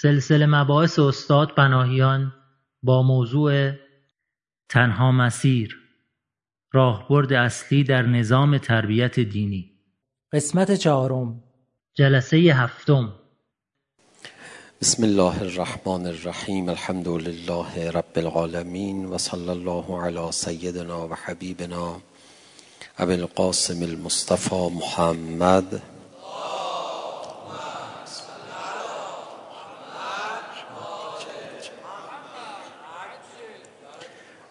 سلسله مباحث استاد پناهیان با موضوع تنها مسیر راهبرد اصلی در نظام تربیت دینی. قسمت چهارم. جلسه هفتم. بسم الله الرحمن الرحیم الحمد لله رب العالمین و صلی الله علی سیدنا و حبیبنا ابی القاسم المصطفى محمد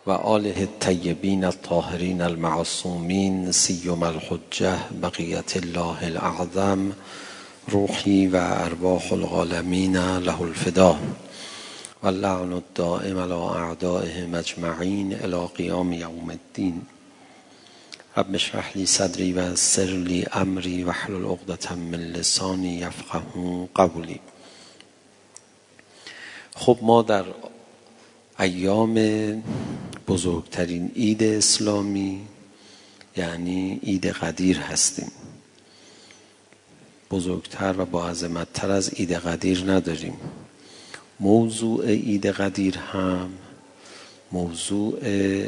و آله الطیبین الطاهرین المعصومین سیم الحجه بقیت الله الاعظم روحی و ارواح العالمین له الفدا و اللعن الدائم على اعدائهم اجمعین الى قیام یوم الدین. رب اشرح لی صدری و یسر لی امری واحلل عقدة من لسانی یفقه قولی. خب ما در ایام بزرگترین عید اسلامی یعنی عید قدیر هستیم. بزرگتر و با عظمتتر از عید قدیر نداریم. موضوع عید قدیر هم موضوع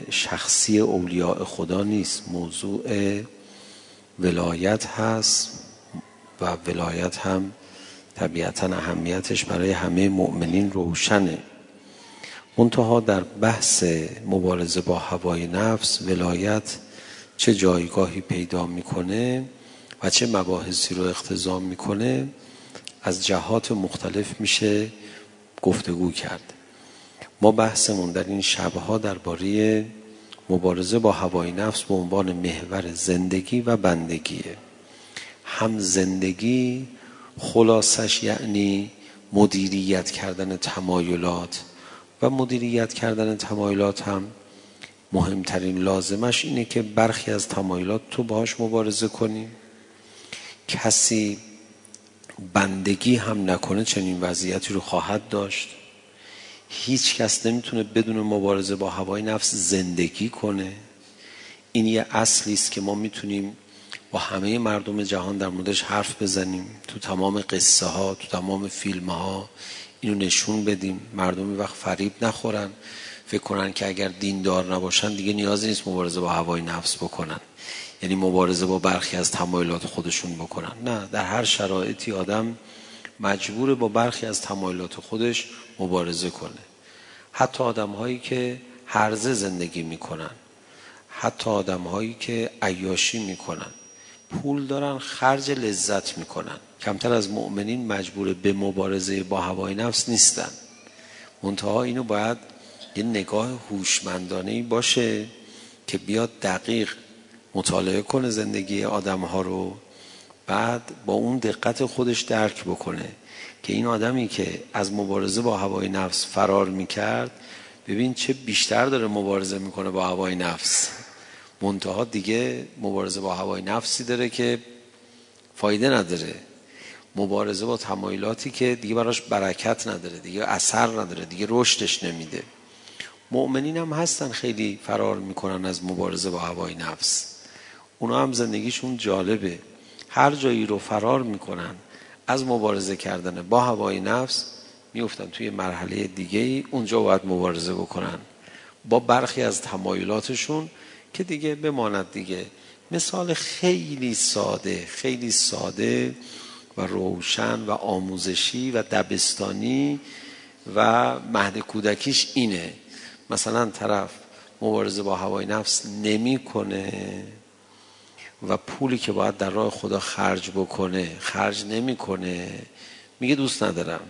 شخصی اولیاء خدا نیست. موضوع ولایت هست و ولایت هم طبیعتا اهمیتش برای همه مؤمنین روشنه. منتها در بحث مبارزه با هوای نفس ولایت چه جایگاهی پیدا می‌کنه و چه مباحثی رو اختزام می‌کنه از جهات مختلف میشه گفتگو کرد. ما بحثمون در این شبها درباره مبارزه با هوای نفس به عنوان محور زندگی و بندگیه. هم زندگی خلاصش یعنی مدیریت کردن تمایلات و مدیریت کردن تمایلات هم مهمترین لازمش اینه که برخی از تمایلات تو باهاش مبارزه کنی. کسی بندگی هم نکنه چنین وضعیتی رو خواهد داشت. هیچ کس نمی‌تونه بدون مبارزه با هوای نفس زندگی کنه. این یه اصلی است که ما می‌تونیم با همه مردم جهان در موردش حرف بزنیم. تو تمام قصه ها تو تمام فیلم ها اینو نشون بدیم. مردم وقت فریب نخورن. فکر کنن که اگر دیندار نباشن دیگه نیازی نیست مبارزه با هوای نفس بکنن. یعنی مبارزه با برخی از تمایلات خودشون بکنن. نه در هر شرایطی آدم مجبور با برخی از تمایلات خودش مبارزه کنه. حتی آدم هایی که هرزه زندگی می‌کنن. حتی آدم هایی که عیاشی می‌کنن. پول دارن خرج لذت می‌کنن. کمتر از مؤمنین مجبور به مبارزه با هوای نفس نیستن. منتها اینو باید یه نگاه هوشمندانه باشه که بیاد دقیق مطالعه کنه زندگی آدم ها رو بعد با اون دقت خودش درک بکنه که این آدمی که از مبارزه با هوای نفس فرار می‌کرد ببین چه بیشتر داره مبارزه می‌کنه با هوای نفس. منتها دیگه مبارزه با هوای نفسی داره که فایده نداره. مبارزه با تمایلاتی که دیگه براش برکت نداره دیگه اثر نداره دیگه رشدش نمیده. مؤمنین هم هستن خیلی فرار می‌کنن از مبارزه با هوای نفس. اونا هم زندگیشون جالبه. هر جایی رو فرار می‌کنن از مبارزه کردن با هوای نفس میفتن توی مرحله دیگه ای اونجا باید مبارزه بکنن. با برخی از تمایلاتشون که دیگه بماند دیگه. مثال خیلی ساده خیلی ساده و روشن و آموزشی و دبستانی و مهد کودکیش اینه. مثلا طرف مبارزه با هوای نفس نمی‌کنه و پولی که باید در راه خدا خرج بکنه خرج نمی‌کنه. میگه دوست ندارم.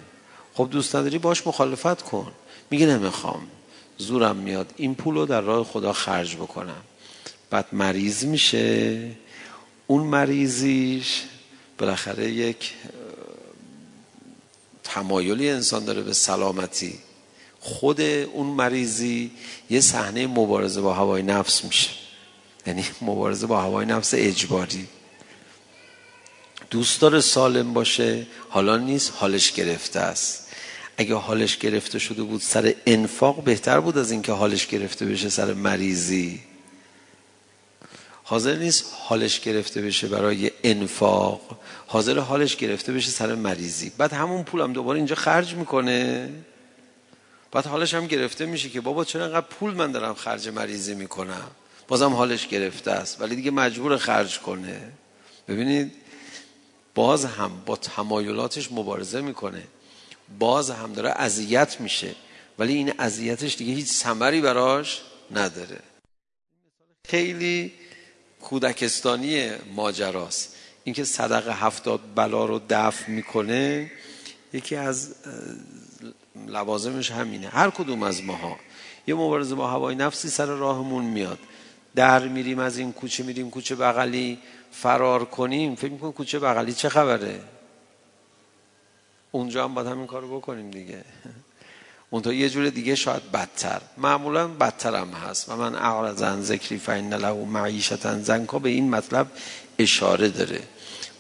خب دوست نداری باش مخالفت کن. میگه نمی‌خوام. زورم میاد. این پول رو در راه خدا خرج بکنم. بعد مریض میشه. اون مریضیش بالاخره یک تمایلی انسان داره به سلامتی. خود اون مریضی یه صحنه مبارزه با هوای نفس میشه. یعنی مبارزه با هوای نفس اجباری. دوست داره سالم باشه حالا نیست حالش گرفته است. اگه حالش گرفته شده بود سر انفاق بهتر بود از اینکه حالش گرفته بشه سر مریضی. حاضر نیست حالش گرفته بشه برای انفاق. حاضر حالش گرفته بشه سر مریضی. بعد همون پولم دوباره اینجا خرج می‌کنه. بعد حالش هم گرفته میشه که بابا چرا انقدر پول من دارم خرج مریضی می‌کنم؟ بازم حالش گرفته است. ولی دیگه مجبور خرج کنه. ببینید باز هم با تمایلاتش مبارزه می‌کنه. باز هم داره اذیت میشه. ولی این اذیتش دیگه هیچ ثمری براش نداره. خیلی کودکستانی ماجراست. اینکه صدقه هفتاد بلا رو دفع می‌کنه یکی از لوازمش همینه. هر کدوم از ماها. یه مبارزه با هوای نفسی سر راهمون میاد. در میریم از این کوچه میریم کوچه بغلی فرار کنیم. فکر می‌کنیم کوچه بغلی چه خبره؟ اونجا هم باید همین کارو بکنیم دیگه. تا یه جور دیگه شاید بدتر. معمولا بدتر هم هست و من اعرض ذکری فین له معیشتا زنکا به این مطلب اشاره داره.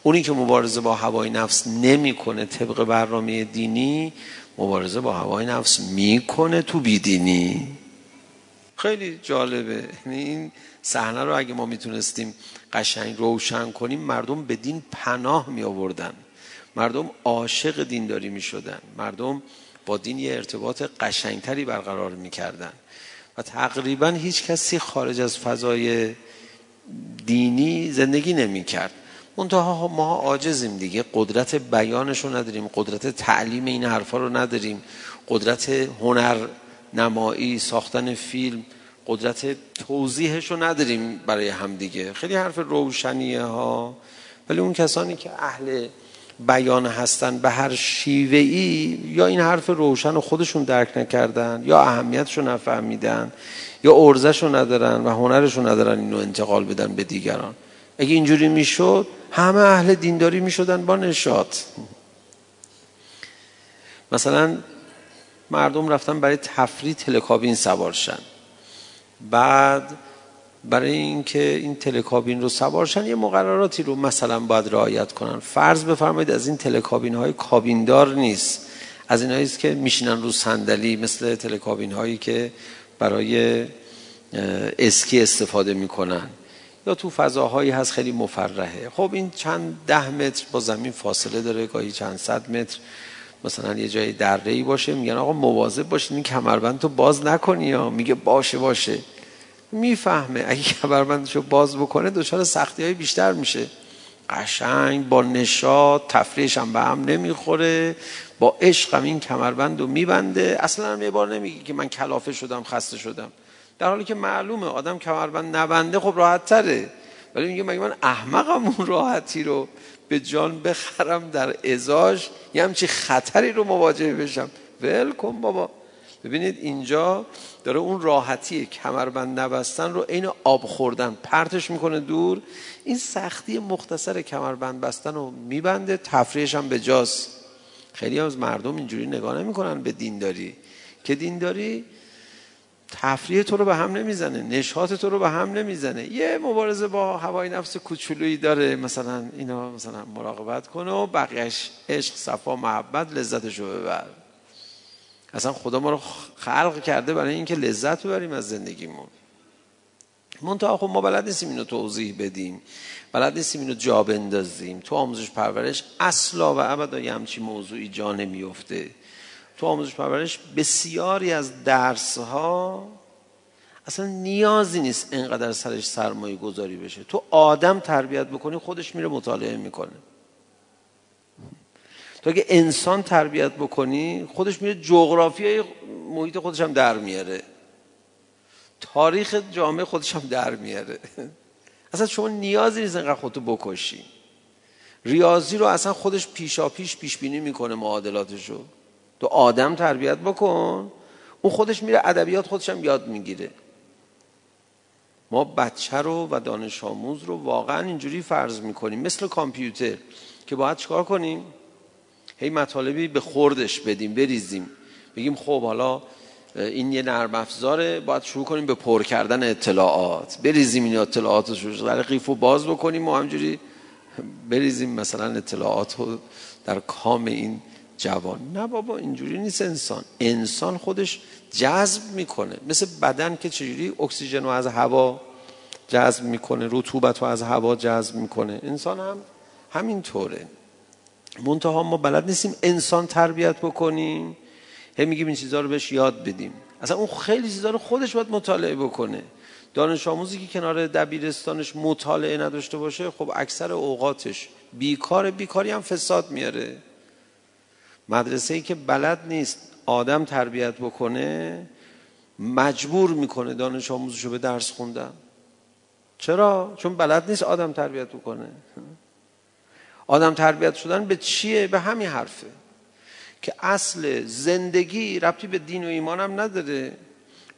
اونی که مبارزه با هوای نفس نمی‌کنه طبق برنامه دینی مبارزه با هوای نفس می‌کنه تو بیدینی. خیلی جالبه. یعنی این صحنه رو اگه ما می‌تونستیم قشنگ روشن کنیم مردم به دین پناه می آوردن مردم عاشق دینداری می شدن مردم با دین یه ارتباط قشنگتری برقرار می‌کردن. و تقریبا هیچ کسی خارج از فضای دینی زندگی نمی‌کرد. منتها ما عاجزیم دیگه. قدرت بیانش رو نداریم قدرت تعلیم این حرفا رو نداریم. قدرت هنر نمایی ساختن فیلم قدرت توضیحش رو نداریم برای همدیگه. خیلی حرف روشنیه ها. ولی اون کسانی که اهل بیان هستن به هر شیوه ای یا این حرف روشن رو خودشون درک نکردن یا اهمیتش رو نفهمیدن یا ارزش رو ندارن و هنرش رو ندارن اینو انتقال بدن به دیگران. اگه اینجوری می‌شد همه اهل دینداری می‌شدن با نشاط. مثلا مردم رفتن برای تفریح تلکابین سوارشن. بعد برای اینکه این تلکابین رو سوارشن یه مقرراتی رو مثلا باید رعایت کنن. فرض بفرمایید از این تلکابین های کابیندار نیست. از این است که میشینن رو صندلی مثل تلکابین هایی که برای اسکی استفاده می‌کنن. یا تو فضاهایی هست خیلی مفرحه. خب این چند ده متر با زمین فاصله داره گاهی چند صد متر. مثلا یه جای دره ای باشه میگن آقا مواظب باشین این کمربند تو باز نکنی یا؟ میگه باشه باشه. می‌فهمه. اگه کمربندشو باز بکنه دچار سختی های بیشتر میشه. قشنگ با نشاط تفریحش هم به هم نمی‌خوره. با عشق هم این کمربند رو میبنده. اصلا هم یه بار نمیگه که من کلافه شدم خسته شدم. در حالی که معلومه آدم کمربند نبنده خب راحت تره ولی میگه مگه من احمقم اون راحتی رو به جان بخرم در ازاش یه همچی خطری رو مواجه بشم. ول کن بابا. ببینید اینجا داره اون راحتی کمربند نبستن رو عین آب خوردن پرتش می‌کنه دور. این سختی مختصر کمربند بستن رو میبنده تفریحش هم به جاست خیلی از مردم اینجوری نگاه نمی‌کنن به دینداری. که دینداری تفریح تو رو به هم نمی‌زنه نشاط تو رو به هم نمی‌زنه. یه مبارزه با هوای نفس کوچولویی داره مثلا اینا مثلا مراقبت کنه و بقیهش عشق صفا محبت لذتشو ببر. اصلا خدا ما رو خلق کرده برای اینکه لذت ببریم از زندگیمون. منتها خب ما بلد نیستیم اینو توضیح بدیم. بلد نیستیم اینو جا بندازیم. تو آموزش پرورش اصلا و ابدا یه همچی موضوعی جا نمیفته تو آموزش پرورش بسیاری از درس ها اصلا نیازی نیست انقدر سرش سرمایه گذاری بشه. تو آدم تربیت بکنی خودش میره مطالعه می‌کنه. تو اگه انسان تربیت بکنی خودش میره جغرافیای محیط خودش هم در میاره. تاریخ جامعه خودش هم در میاره. اصلا شما نیازی نیست انقدر خودتو بکشی. ریاضی رو اصلا خودش پیشا پیش پیش بینی می‌کنه معادلاتشو. تو آدم تربیت بکن. اون خودش میره ادبیات خودش هم یاد می‌گیره. ما بچه رو و دانش آموز رو واقعا اینجوری فرض می‌کنیم. مثل کامپیوتر که باید چکار کنیم؟ هی مطالبی به خوردش بدیم بریزیم. بگیم خب حالا این یه نرم افزاره باید شروع کنیم به پر کردن اطلاعات. بریزیم این اطلاعات رو در قیف و باز بکنیم و همجوری بریزیم مثلا اطلاعات رو در کام این جوان. نه بابا اینجوری نیست انسان. انسان خودش جذب می‌کنه. مثل بدن که چجوری اکسیژن رو از هوا جذب می‌کنه رطوبت رو از هوا جذب می‌کنه. انسان هم همینطوره. منتها ما بلد نیستیم انسان تربیت بکنیم. هی میگیم این چیزها رو بهش یاد بدیم. اصلا اون خیلی چیزها رو خودش باید مطالعه بکنه. دانش آموزی که کنار دبیرستانش مطالعه نداشته باشه خب اکثر اوقاتش بیکار بیکاری هم فساد میاره. مدرسه ای که بلد نیست آدم تربیت بکنه مجبور می‌کنه دانش آموزش به درس خوندن. چرا؟ چون بلد نیست آدم تربیت بکنه. آدم تربیت شدن به چیه؟ به همین حرفه. که اصل زندگی ربطی به دین و ایمان هم نداره.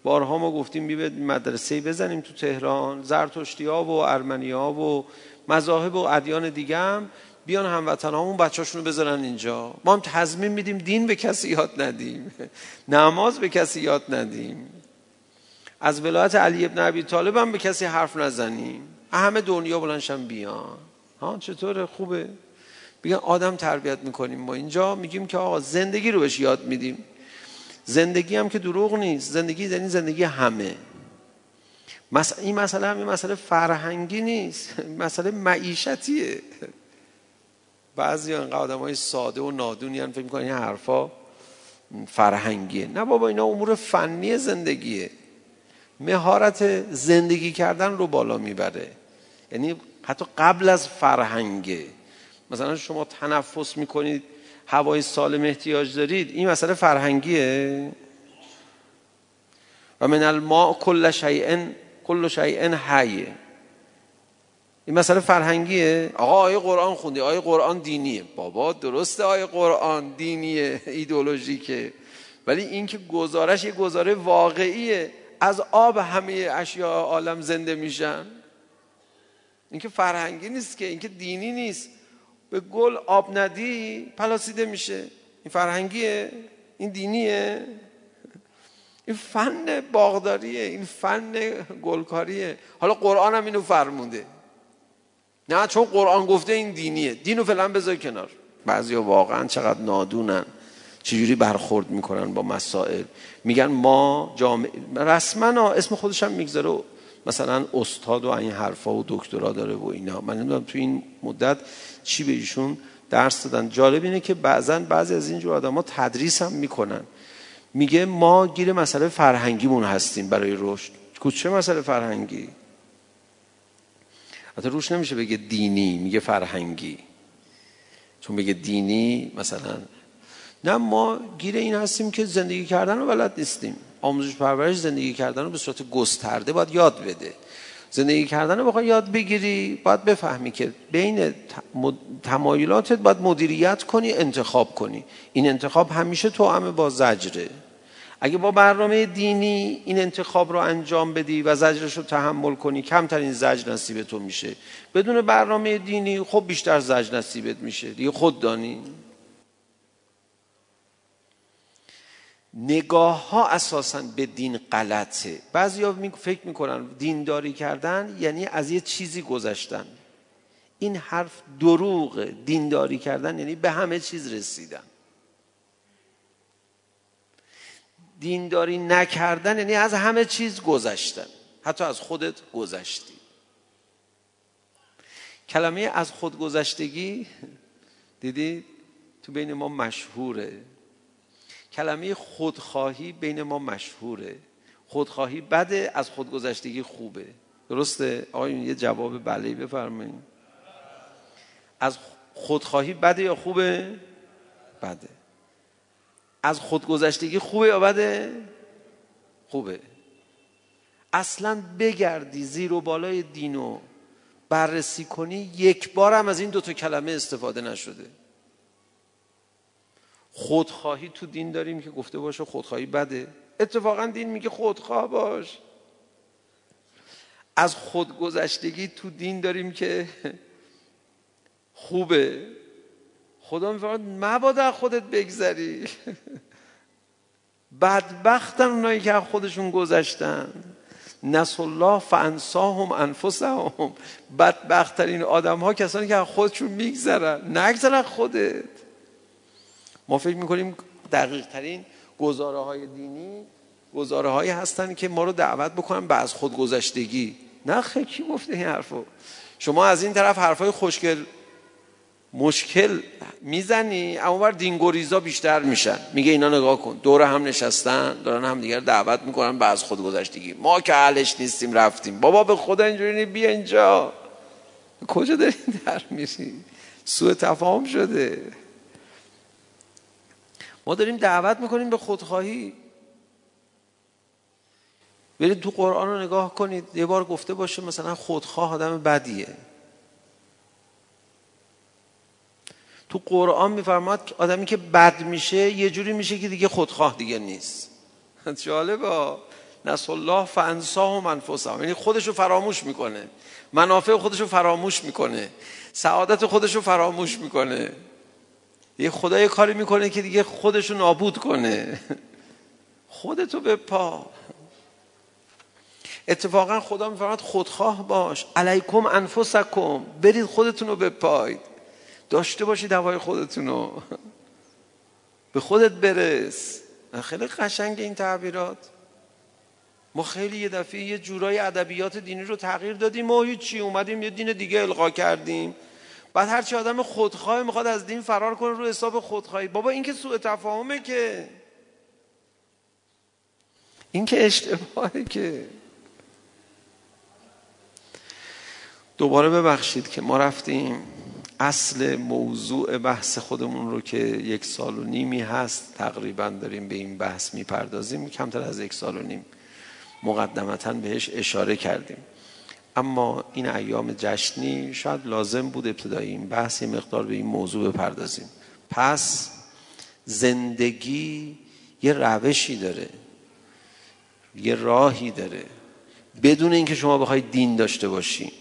بارها ما گفتیم بی مدرسه بزنیم تو تهران زرتشتی ها و ارمنی ها و مذاهب و ادیان دیگه هم بیان هموطن همون بچهاشون رو بذارن اینجا. ما هم تضمین میدیم دین به کسی یاد ندیم. نماز به کسی یاد ندیم. از ولایت علی ابن ابی طالب هم به کسی حرف نزنیم. همه دنیا بلنشن بیان. ها چطوره؟ خوبه؟ بگن آدم تربیت می‌کنیم ما. اینجا میگیم که آقا زندگی رو بهش یاد میدیم. زندگی هم که دروغ نیست. زندگی یعنی زندگی همه. این مسئله هم مسئله فرهنگی نیست. مسئله معیشتیه. بعضی انقدر آدم های ساده و نادونی هم فکر می‌کنن این حرفا فرهنگیه. نه بابا اینا امور فنی زندگیه. مهارت زندگی کردن رو بالا می‌بره. یعنی حتی قبل از فرهنگه مثلا شما تنفس می‌کنید هوای سالم احتیاج دارید این مسئله فرهنگیه. و من الماء کل شیء کل شیء حیه. این مسئله فرهنگیه. آقا آیه قرآن خوندی؟ آیه قرآن دینیه. بابا درسته آیه قرآن دینیه ایدولوژیکه ولی این که گزارش یه گزاره واقعیه. از آب همه اشیاء عالم زنده میشن. این که فرهنگی نیست که این که دینی نیست. به گل آب ندی پلاسیده میشه. این فرهنگیه این دینیه. این فن باغداریه این فن گلکاریه. حالا قرآن هم اینو فرمونده نه چون قرآن گفته این دینیه. دینو فعلا بذار کنار. بعضی واقعا چقدر نادونن. چجوری برخورد می‌کنن با مسائل. میگن ما جامعه رسما اسم خودش هم می‌گذاره. مثلا استاد و این حرفا و دکترا داره و اینا. من نمی‌دونم تو این مدت چی به ایشون درس دادن. جالب اینه که بعضا بعضی از اینجور آدم ها تدریس هم می‌کنن. میگه ما گیر مسئله فرهنگیمون هستیم برای رشد. چه مسئله فرهنگی؟ حتی روش نمیشه بگه دینی میگه فرهنگی. چون بگه دینی مثلا نه ما گیر این هستیم که زندگی کردن رو بلد نیستیم. آموزش پرورش زندگی کردن رو به صورت گسترده باید یاد بده. زندگی کردن رو بخوای یاد بگیری باید بفهمی که بین تمایلاتت باید مدیریت کنی انتخاب کنی. این انتخاب همیشه تو با زجره. اگه با برنامه دینی این انتخاب رو انجام بدی و زجرش رو تحمل کنی کمترین زجر نصیب تو میشه. بدون برنامه دینی خب بیشتر زجر نصیبت میشه. دیگه خود دانی. نگاه ها اساسا به دین غلطه. بعضی ها فکر می‌کنن دینداری کردن یعنی از یه چیزی گذشتن. این حرف دروغه دینداری کردن یعنی به همه چیز رسیدن. دینداری نکردن یعنی از همه چیز گذشتن. حتی از خودت گذشتی. کلمه از خود گذشتگی دیدید تو بین ما مشهوره. کلمه خودخواهی بین ما مشهوره. خودخواهی بده از خودگذشتگی خوبه. درسته؟ آقایون یه جواب بله بفرمایید از خودخواهی بده یا خوبه؟ بده. از خودگذشتگی خوبه یا بده؟ خوبه. اصلا بگردی زیر و بالای دینو. بررسی کنی یک بار هم از این دوتا کلمه استفاده نشده. خودخواهی تو دین داریم که گفته باشه خودخواهی بده. اتفاقا دین میگه خودخواه باش. از خودگذشتگی تو دین داریم که خوبه. خدا میفرماد مبادا خودت بگذری. بدبختن اونایی که خودشون گذشتن. نس الله فانساهم انفسهم. بدبختترین آدم ها کسانی که خودشون میگذرن. نگذرن خودت. ما فکر می‌کنیم دقیق ترین گزاره های دینی گزاره هایی هستن که ما رو دعوت بکنن به از خودگذشتگی نه خیلی کی گفته این حرفو؟ شما از این طرف حرفای خوشگل مشکل می‌زنی اما بر دینگوریزا بیشتر میشن. میگه اینا نگاه کن. دور هم نشستن دارن هم دیگر دعوت می‌کنن بعض خود گذشتگی. ما که اهلش نیستیم رفتیم. بابا به خدا اینجوری بیا اینجا. کجا داری در میری؟ سوء تفاهم شده. ما داریم دعوت می‌کنیم به خودخواهی. برید تو قرآن رو نگاه کنید یه بار گفته باشه مثلا خودخواه آدم بدیه. تو قرآن میفرماد آدمی که بد میشه یه جوری میشه که دیگه خودخواه دیگه نیست. جالبه. نسل الله فانساه و منفسهم یعنی خودش رو فراموش می‌کنه. منافع خودش رو فراموش می‌کنه. سعادت خودش رو فراموش می‌کنه. یه خدا یه کاری می‌کنه که دیگه خودش رو نابود کنه. خودتو به پا اتفاقا خدا میفرماد خودخواه باش. علیکم انفسکم. برید خودتون رو بپاید. داشته باشید هوای خودتون رو به خودت برس. خیلی قشنگ این تعبیرات. ما خیلی یه دفعه یه جورای ادبیات دینی رو تغییر دادیم ما چی اومدیم یه دین دیگه القا کردیم. بعد هرچی آدم خودخواه می‌خواد از دین فرار کنه رو حساب خودخواهی. بابا این که سوء تفاهمه که. این که اشتباهه که. دوباره ببخشید که ما رفتیم اصل موضوع بحث خودمون رو که یک سال و نیمی هست. تقریبا داریم به این بحث می‌پردازیم. کمتر از یک سال و نیم مقدمتا بهش اشاره کردیم. اما این ایام جشنی شاید لازم بود ابتدای این بحث مقدار به این موضوع بپردازیم. پس زندگی یه روشی داره یه راهی داره. بدون اینکه شما بخوای دین داشته باشی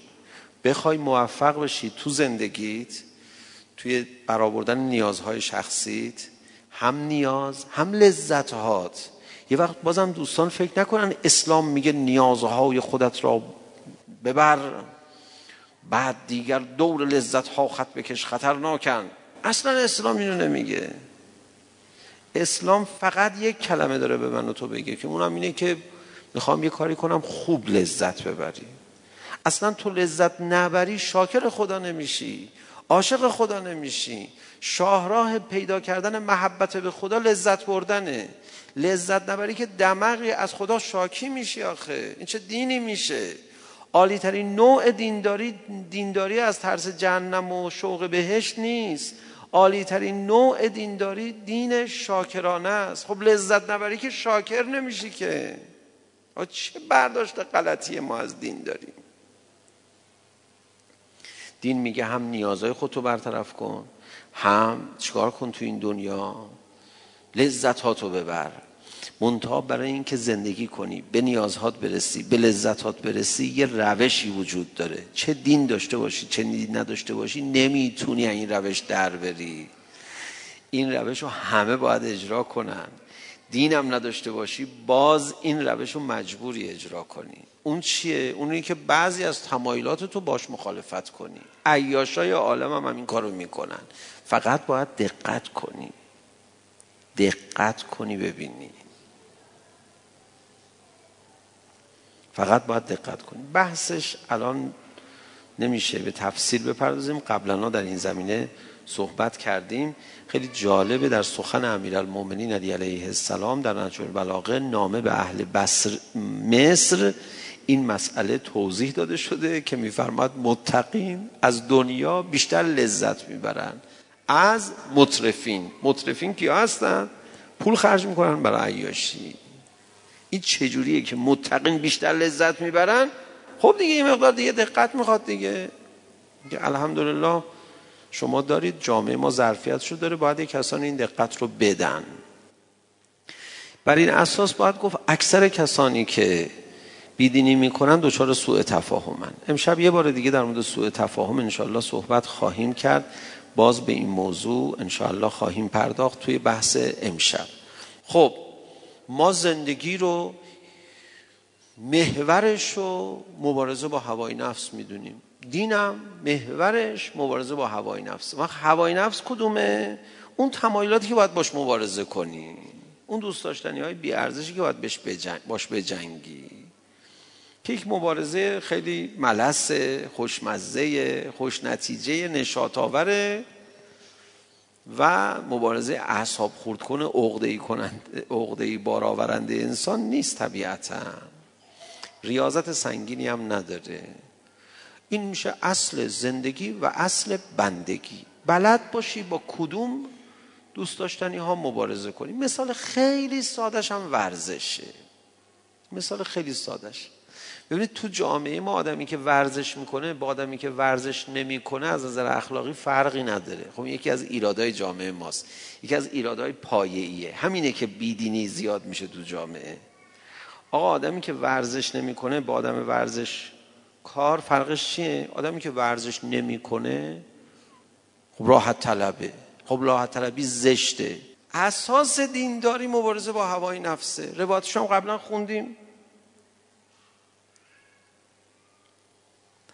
بخوای موفق بشی تو زندگیت توی برآوردن نیازهای شخصیت هم نیاز هم لذتهات. یه وقت بازم دوستان فکر نکنن اسلام میگه نیازهای خودت را ببر بعد دیگر دور لذت ها خط بکش خطرناکن. اصلا اسلام اینو نمیگه. اسلام فقط یک کلمه داره به من و تو بگه که اونم اینه که می‌خوام یه کاری کنم خوب لذت ببری. اصلا تو لذت نبری شاکر خدا نمیشی عاشق خدا نمیشی. شاهراه پیدا کردن محبت به خدا لذت بردنه. لذت نبری که دماغی از خدا شاکی میشی آخه. این چه دینی میشه؟ عالی ترین نوع دینداری دینداری از ترس جهنم و شوق بهشت نیست. عالی ترین نوع دینداری دین شاکرانه است. خب لذت نبری که شاکر نمیشی که. چه برداشت غلطی ما از دین داریم؟ دین میگه هم نیازهای خودتو برطرف کن هم چیکار کن تو این دنیا؟ لذت ها تو ببر. منتها برای اینکه زندگی کنی به نیازهات برسی به لذتات برسی یه روشی وجود داره. چه دین داشته باشی چه دین نداشته باشی نمی‌تونی این روش در بری. این روش رو همه باید اجرا کنن. دینم نداشته باشی باز این روش رو مجبوری اجرا کنی. اون چیه؟ اونی که بعضی از تمایلات تو باش مخالفت کنی. عیاشای عالم هم, هم این کارو می‌کنن. فقط باید دقت کنی. دقت کنی ببینی. فقط باید دقت کنی بحثش الان نمیشه به تفصیل بپردازیم. قبلا در این زمینه صحبت کردیم. خیلی جالبه در سخن امیرالمومنین علی علیه السلام در نجم البلاغه نامه به اهل بصر مصر این مسئله توضیح داده شده که میفرماد متقین از دنیا بیشتر لذت می‌برن از مطرفین مطرفین کیا هستن؟ پول خرج می‌کنن برای عیاشی. این چجوریه که متقین بیشتر لذت می‌برن؟ خب دیگه این مقدار دیگه دقت می‌خواد دیگه. الحمدلله شما دارید جامعه ما ظرفیت شو داره باید کسان این دقت رو بدن. بر این اساس باید گفت اکثر کسانی که بیدینی می‌کنن دچار سوء تفاهمن. امشب یه بار دیگه در مورد سوء تفاهم انشاءالله صحبت خواهیم کرد. باز به این موضوع انشاءالله خواهیم پرداخت توی بحث امشب. خب ما زندگی رو محورش رو مبارزه با هوای نفس می‌دونیم. دینم محورش مبارزه با هوای نفس. وقت هوای نفس کدومه؟ اون تمایلاتی که باید باش مبارزه کنی. اون دوست داشتنی های بی ارزشی که باید باش بجنگی. که یک مبارزه خیلی ملس خوشمزه خوش نتیجه نشاط آوره و مبارزه اعصاب خورد کنه عقده‌ای کنند عقده‌ای بار آورنده انسان نیست طبیعتا. ریاضت سنگینی هم نداره. این میشه اصل زندگی و اصل بندگی. بلد باشی با کدوم دوست داشتنی ها مبارزه کنی. مثال خیلی سادش هم ورزشه. مثال خیلی سادش ببینید تو جامعه ما آدمی که ورزش می‌کنه با آدمی که ورزش نمی‌کنه از نظر اخلاقی فرقی نداره. خب یکی از ایرادای جامعه ماست. یکی از ایرادای پایه‌ایه. همینه که بیدینی زیاد میشه تو جامعه. آقا آدمی که ورزش نمی‌کنه با آدم ورزش کار فرقش چیه؟ آدمی که ورزش نمی‌کنه خب راحت طلبه. خب راحت طلبی زشته. اساس دینداری مبارزه با هوای نفسه. روایتش هم قبلا خوندیم.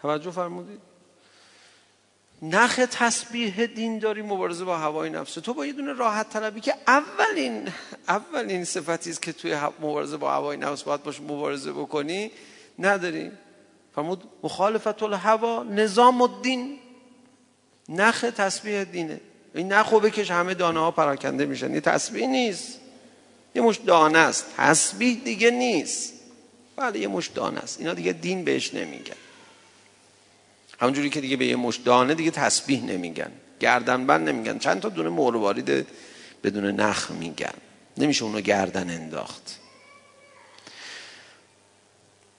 توجه فرمودید؟ نخ تسبیح دینداری مبارزه با هوای نفسه تو با یه دونه راحت طلبی که اولین اولین صفتی است که توی مبارزه با هوای نفس باید باشه مبارزه بکنی نداری. فرمود مخالفت الهوا نظام الدین. نخ تسبیح دینه. این نخو بکش همه دانه ها پراکنده میشن. یه تسبیح نیست. یه مش دانه است. تسبیح دیگه نیست. بله یه مش دانه است. اینا دیگه دین بهش نمیگن. همونجوری که دیگه به یه مش دانه دیگه تسبیح نمیگن. گردن بند نمیگن. چند تا دونه مروارید بدون نخ میگن. نمیشه اونو گردن انداخت.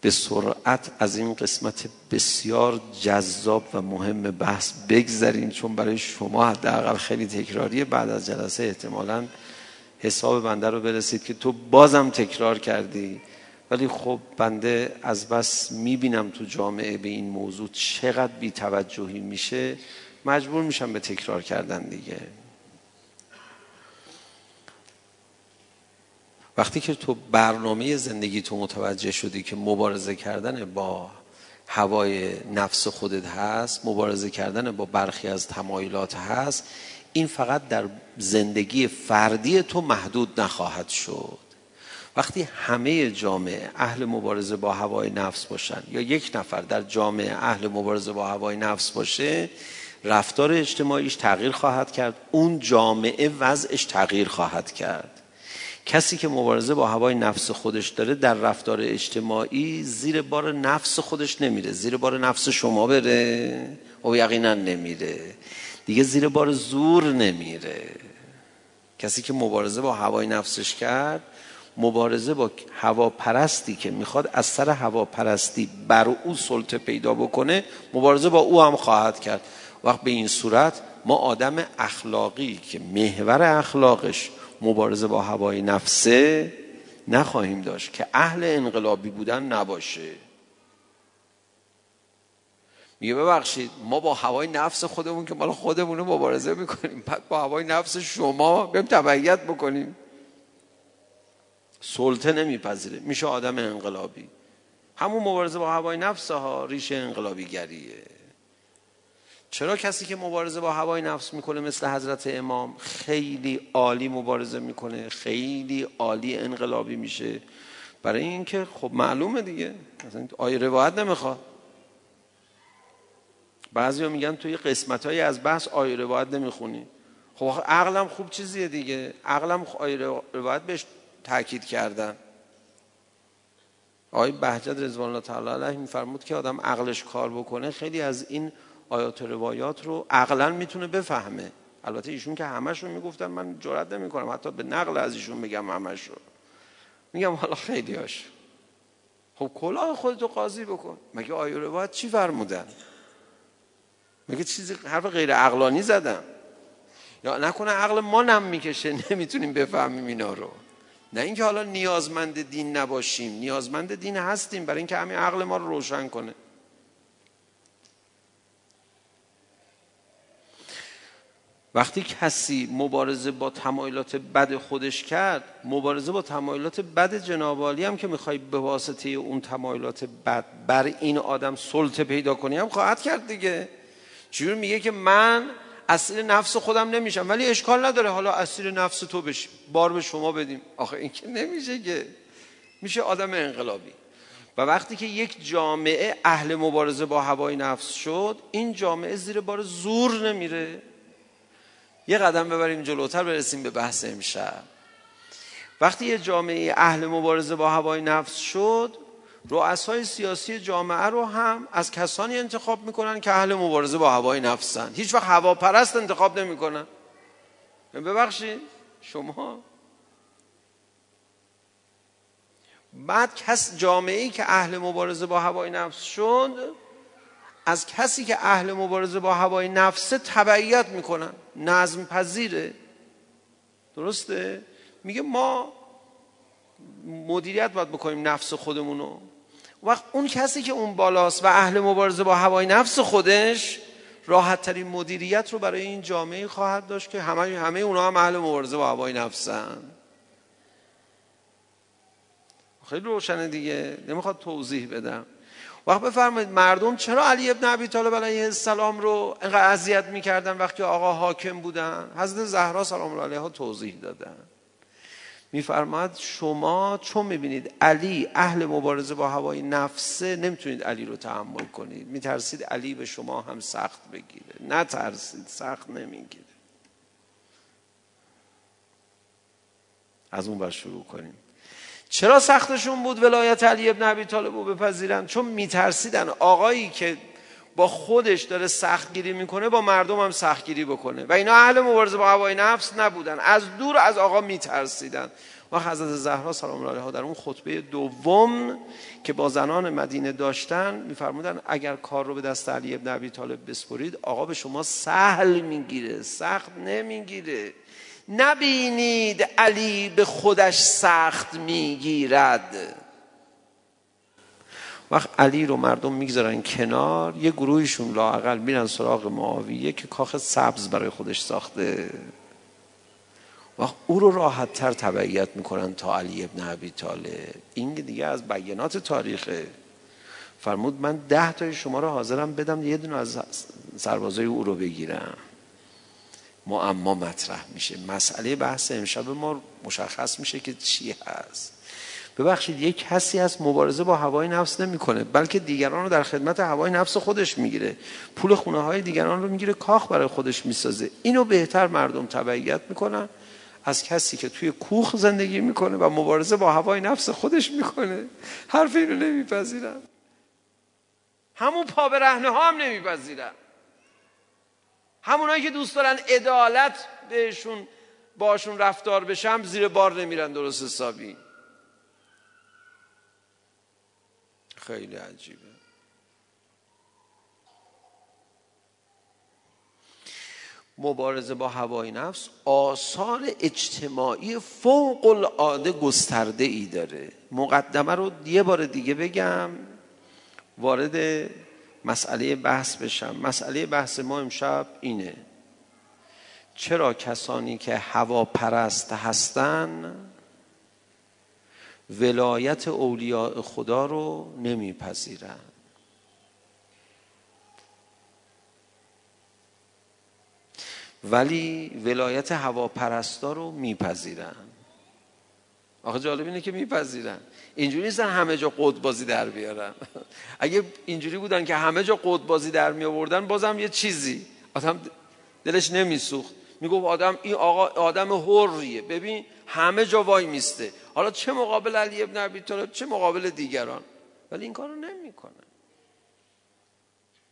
به سرعت از این قسمت بسیار جذاب و مهم بحث بگذرین چون برای شما حداقل خیلی تکراریه. بعد از جلسه احتمالا حساب بنده رو برسید که تو بازم تکرار کردی. ولی خب بنده از بس می‌بینم تو جامعه به این موضوع چقدر بی توجهی میشه مجبور میشم به تکرار کردن دیگه. وقتی که تو برنامه زندگی تو متوجه شدی که مبارزه کردن با هوای نفس خودت هست مبارزه کردن با برخی از تمایلات هست این فقط در زندگی فردی تو محدود نخواهد شد. وقتی همه جامعه اهل مبارزه با هوای نفس باشن یا یک نفر در جامعه اهل مبارزه با هوای نفس باشه رفتار اجتماعیش تغییر خواهد کرد اون جامعه وضعش تغییر خواهد کرد. کسی که مبارزه با هوای نفس خودش داره در رفتار اجتماعی زیر بار نفس خودش نمیره زیر بار نفس شما بره او یقینا نمیره. دیگه زیر بار زور نمیره. کسی که مبارزه با هوای نفسش کرد مبارزه با هواپرستی که می‌خواد از سر هواپرستی بر او سلطه پیدا بکنه مبارزه با او هم خواهد کرد. وقت به این صورت ما آدم اخلاقی که محور اخلاقش مبارزه با هوای نفسه نخواهیم داشت که اهل انقلابی بودن نباشه. میگه ببخشید ما با هوای نفس خودمون که مال خودمون مبارزه می‌کنیم بعد با هوای نفس شما بیم تبعیت بکنیم. سلطه نمیپذیره. میشه آدم انقلابی. همون مبارزه با هوای نفس ها ریشه انقلابی گریه چرا کسی که مبارزه با هوای نفس می‌کنه مثل حضرت امام خیلی عالی مبارزه می‌کنه خیلی عالی انقلابی میشه؟ برای اینکه خب معلومه دیگه. مثلا آیه روایت نمی‌خواد. بعضی میگن توی قسمت های از بحث آیه روایت نمی‌خونی. خب عقلم خوب چیزیه دیگه. عقلم آیه روایت بهش تاکید کردن. آقای بهجت رضوان الله تعالی علیه میفرمود که آدم عقلش کار بکنه خیلی از این آیات و روایات رو عقلا می‌تونه بفهمه. البته ایشون که همش می‌گفتن من جرات نمی‌کنم حتی به نقل از ایشون بگم همش رو میگم حالا خیلی هاش. خب کلاه خودتو قاضی بکن. مگه آیه روایت چی فرمودن؟ مگه چیزی حرف غیر عقلانی زدم یا نکنه عقل ما نم می‌کشه نمی‌تونیم بفهمیم اینا رو. نه اینکه حالا نیازمند دین نباشیم نیازمند دین هستیم برای اینکه همین عقل ما رو روشن کنه. وقتی کسی مبارزه با تمایلات بد خودش کرد مبارزه با تمایلات بد جنابالی هم که می‌خوای به واسطه اون تمایلات بد بر این آدم سلطه پیدا کنی هم خواهد کرد دیگه. چجور میگه که من اسیر نفس خودم نمیشم ولی اشکال نداره حالا اسیر نفس تو بشیم بار به شما بدیم. آخه این که نمیشه که. میشه آدم انقلابی. و وقتی که یک جامعه اهل مبارزه با هوای نفس شد این جامعه زیر بار زور نمیره. یه قدم ببریم جلوتر برسیم به بحث امشب. وقتی یه جامعه اهل مبارزه با هوای نفس شد رؤسای سیاسی جامعه رو هم از کسانی انتخاب می‌کنن که اهل مبارزه با هوای نفسن. هیچ وقت هواپرست انتخاب نمی‌کنن. ببخشید شما؟ بعد کس جامعه ای که اهل مبارزه با هوای نفس شد از کسی که اهل مبارزه با هوای نفسه تبعیت می‌کنن. نظم پذیره درسته؟ میگه ما مدیریت باید بکنیم نفس خودمونو. وقت اون کسی که اون بالاست و اهل مبارزه با هوای نفس خودش راحت ترین مدیریت رو برای این جامعه خواهد داشت که همه همه اونا هم اهل مبارزه با هوای نفسن. خیلی روشنه دیگه. نمی‌خواد توضیح بدم. وقت بفرمایید مردم چرا علی ابن ابی طالب علیه السلام رو اینقدر اذیت می‌کردن وقتی آقا حاکم بودن؟ حضرت زهرا سلام الله علیها توضیح دادن. میفرماد شما چون می‌بینید علی اهل مبارزه با هوای نفسه نمی‌تونید علی رو تحمل کنید. میترسید علی به شما هم سخت بگیره. نترسید سخت نمی‌گیره. از اون بر شروع کنیم. چرا سختشون بود ولایت علی ابن ابی طالب رو بپذیرن؟ چون میترسیدن آقایی که با خودش داره سختگیری می‌کنه با مردم هم سختگیری بکنه. و اینا اهل مبارزه با هوای نفس نبودن. از دور از آقا میترسیدن. و حضرت زهرا سلام الله علیها در اون خطبه دوم که با زنان مدینه داشتن میفرمودن اگر کار رو به دست علی ابن ابی طالب بسپرید آقا به شما سهل می‌گیره سخت نمی‌گیره. نبینید علی به خودش سخت می‌گیرد. وقت علی رو مردم می‌گذارن کنار یه گروهشون لاقل میرن سراغ معاویه که کاخ سبز برای خودش ساخته. وقت او رو راحت تر تبعیت می‌کنن تا علی ابن عبی طالب. این دیگه از بیانات تاریخه. فرمود من ده تای شما رو حاضرم بدم یه دونه از سربازای او رو بگیرم. معما مطرح میشه. مسئله بحث امشب ما مشخص میشه که چی هست. ببخشید یک کسی از مبارزه با هوای نفس نمی‌کنه بلکه دیگران رو در خدمت هوای نفس خودش می‌گیره. پول خونه های دیگران رو می‌گیره کاخ برای خودش می‌سازه. اینو بهتر مردم تبعیت می‌کنن از کسی که توی کوخ زندگی می‌کنه و مبارزه با هوای نفس خودش می‌کنه. حرف اینو نمیپذیرن همون پا به رهنه ها هم نمیپذیرن همونایی که دوست دارن عدالت بهشون باشون رفتار بشم زیر بار نمیرن درست حسابی. خیلی عجیبه. مبارزه با هوای نفس آثار اجتماعی فوق العاده گسترده ای داره. مقدمه رو یه بار دیگه بگم وارد مسئله بحث بشم. مسئله بحث ما امشب اینه. چرا کسانی که هواپرست هستن ولایت اولیاء خدا رو نمیپذیرن. ولی ولایت هواپرستا رو میپذیرن. آخه جالب اینه که میپذیرن. اینجوری نیستن همه جا قد بازی در بیارن. اگه اینجوری بودن که همه جا قد بازی در می آوردن بازم یه چیزی. آدم دلش نمیسوخت. می‌گفت آدم این آقا آدم حریه. ببین همه جا وای میسته. حالا چه مقابل علی ابن ابی طالب چه مقابل دیگران؟ ولی این کارو نمی‌کنه.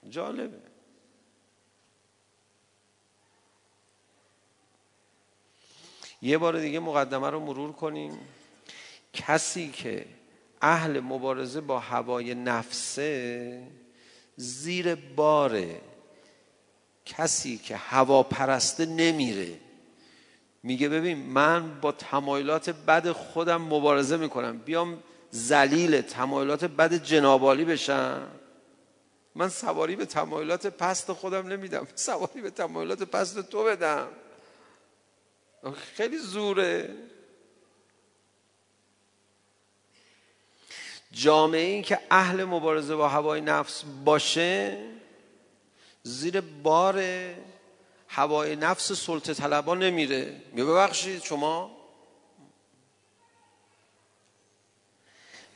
جالبه. یه بار دیگه مقدمه رو مرور کنیم. کسی که اهل مبارزه با هوای نفسه زیر باره کسی که هوا پرسته نمیره. میگه ببین من با تمایلات بد خودم مبارزه می‌کنم. بیام زلیل تمایلات بد جنابالی بشم. من سواری به تمایلات پست خودم نمیدم. سواری به تمایلات پست تو بدم. خیلی زوره. جامعه این که اهل مبارزه با هوای نفس باشه زیر بار هوای نفس سلطه طلبا نمیره. می ببخشید شما؟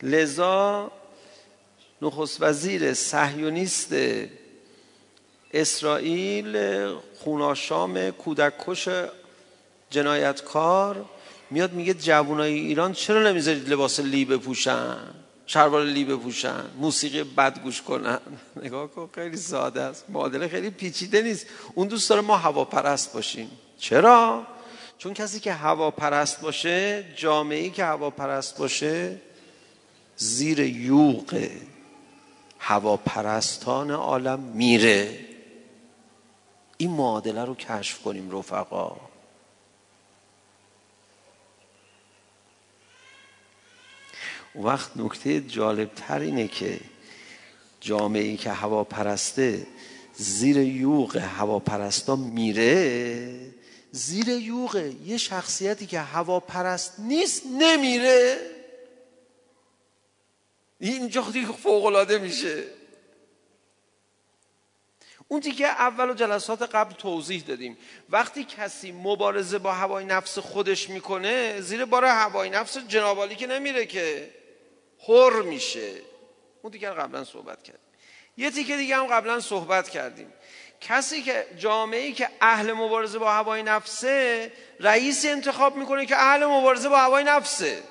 لذا نخست وزیر صهیونیست اسرائیل خوناشام کودککش جنایتکار میاد میگه جوانای ایران چرا نمی‌ذارید لباس لی بپوشن؟ شلوار لی بپوشن موسیقی بد گوش کنن. نگاه کن خیلی ساده است. معادله خیلی پیچیده نیست. اون دوست داره ما هواپرست باشیم. چرا؟ چون کسی که هواپرست باشه جامعه که هواپرست باشه زیر یوغ هواپرستان عالم میره. این معادله رو کشف کنیم رفقا. اون وقت نکته جالب تر اینه که جامعه ای که هواپرسته زیر یوغ هواپرستا میره زیر یوغ یه شخصیتی که هواپرست نیست نمیره. اینجا دیگه فوق میشه. اون که اول و جلسات قبل توضیح دادیم. وقتی کسی مبارزه با هوای نفس خودش می‌کنه زیر بار هوای نفس جنابالی که نمیره که حر میشه. اون دیگر قبلا صحبت کردیم. یه تیکه دیگه هم قبلا صحبت کردیم. کسی که جامعه که اهل مبارزه با هوای نفسه رئیس انتخاب می‌کنه که اهل مبارزه با هوای نفسه.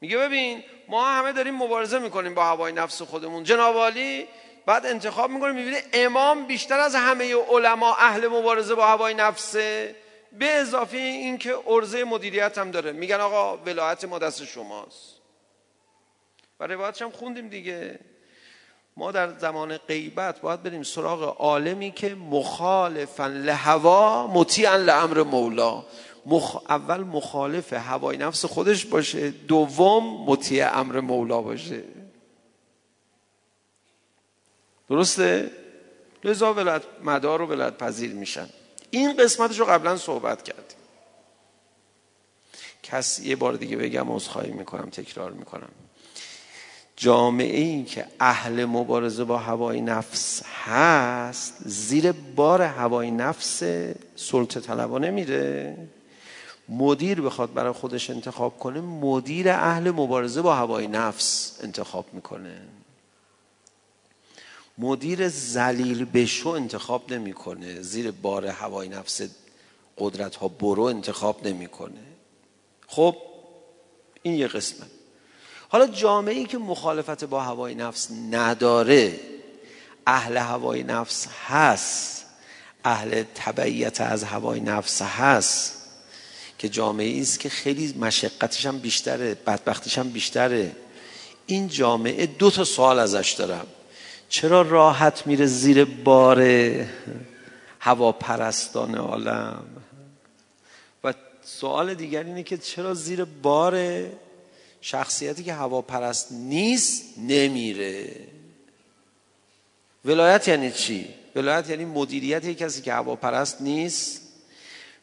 میگه ببین ما همه داریم مبارزه می‌کنیم با هوای نفس خودمون. جنابالی بعد انتخاب می‌کنه می‌بینه امام بیشتر از همه علما اهل مبارزه با هوای نفسه به اضافه اینکه ارزه مدیریت هم داره. میگن آقا ولایت ما دست شماست. و روایتش هم خوندیم دیگه. ما در زمان غیبت باید بریم سراغ عالمی که مخالفا لهوا مطیعا لامر مولا. مخ... اول مخالف هوای نفس خودش باشه دوم مطیع امر مولا باشه. درسته؟ لذا ولایت مدار و ولایت پذیر میشن. این قسمتش رو قبلا صحبت کردیم. کس یه بار دیگه بگم عذرخواهی می‌کنم تکرار می‌کنم. جامعه ای که اهل مبارزه با هوای نفس هست زیر بار هوای نفس سلطه طلبا نمیره. مدیر بخواد برای خودش انتخاب کنه مدیر اهل مبارزه با هوای نفس انتخاب می‌کنه. مدیر زلیل بشو انتخاب نمی‌کنه. زیر بار هوای نفس قدرت ها برو انتخاب نمی‌کنه. خب این یه قسمت. حالا جامعه ای که مخالفت با هوای نفس نداره اهل هوای نفس هست. اهل تبعیت از هوای نفس هست که جامعه است که خیلی مشقتش هم بیشتره بدبختیش هم بیشتره. این جامعه دو تا سوال ازش دارم. چرا راحت میره زیر بار هواپرستان عالم؟ و سوال دیگر اینه که چرا زیر بار شخصیتی که هواپرست نیست نمیره؟ ولایت یعنی چی؟ ولایت یعنی مدیریت یک کسی که هواپرست نیست.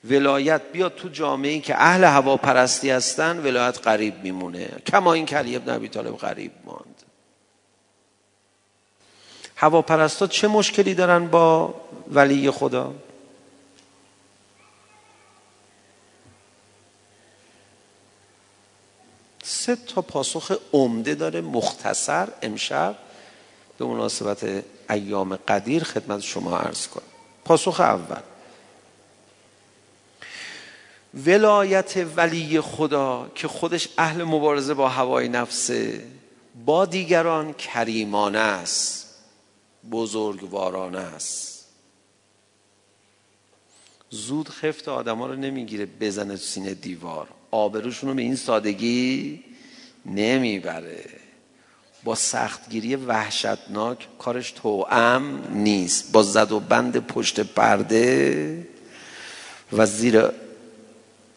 ولایت بیاد تو جامعه که اهل هواپرستی هستن ولایت قریب میمونه. کما این کلی ابن ابی طالب قریب ماند. هواپرستا چه مشکلی دارن با ولی خدا؟ سه تا پاسخ عمده داره مختصر امشب به مناسبت ایام قدیر خدمت شما عرض کنم. پاسخ اول. ولایت ولی خدا که خودش اهل مبارزه با هوای نفسه با دیگران کریمانه است. بزرگوارانه است. زود خفت آدما رو نمی‌گیره بزنه تو سینه دیوار. آبروشون رو به این سادگی نمی‌بره. با سختگیری وحشتناک کارش توام نیست. با زد و بند پشت پرده و زیر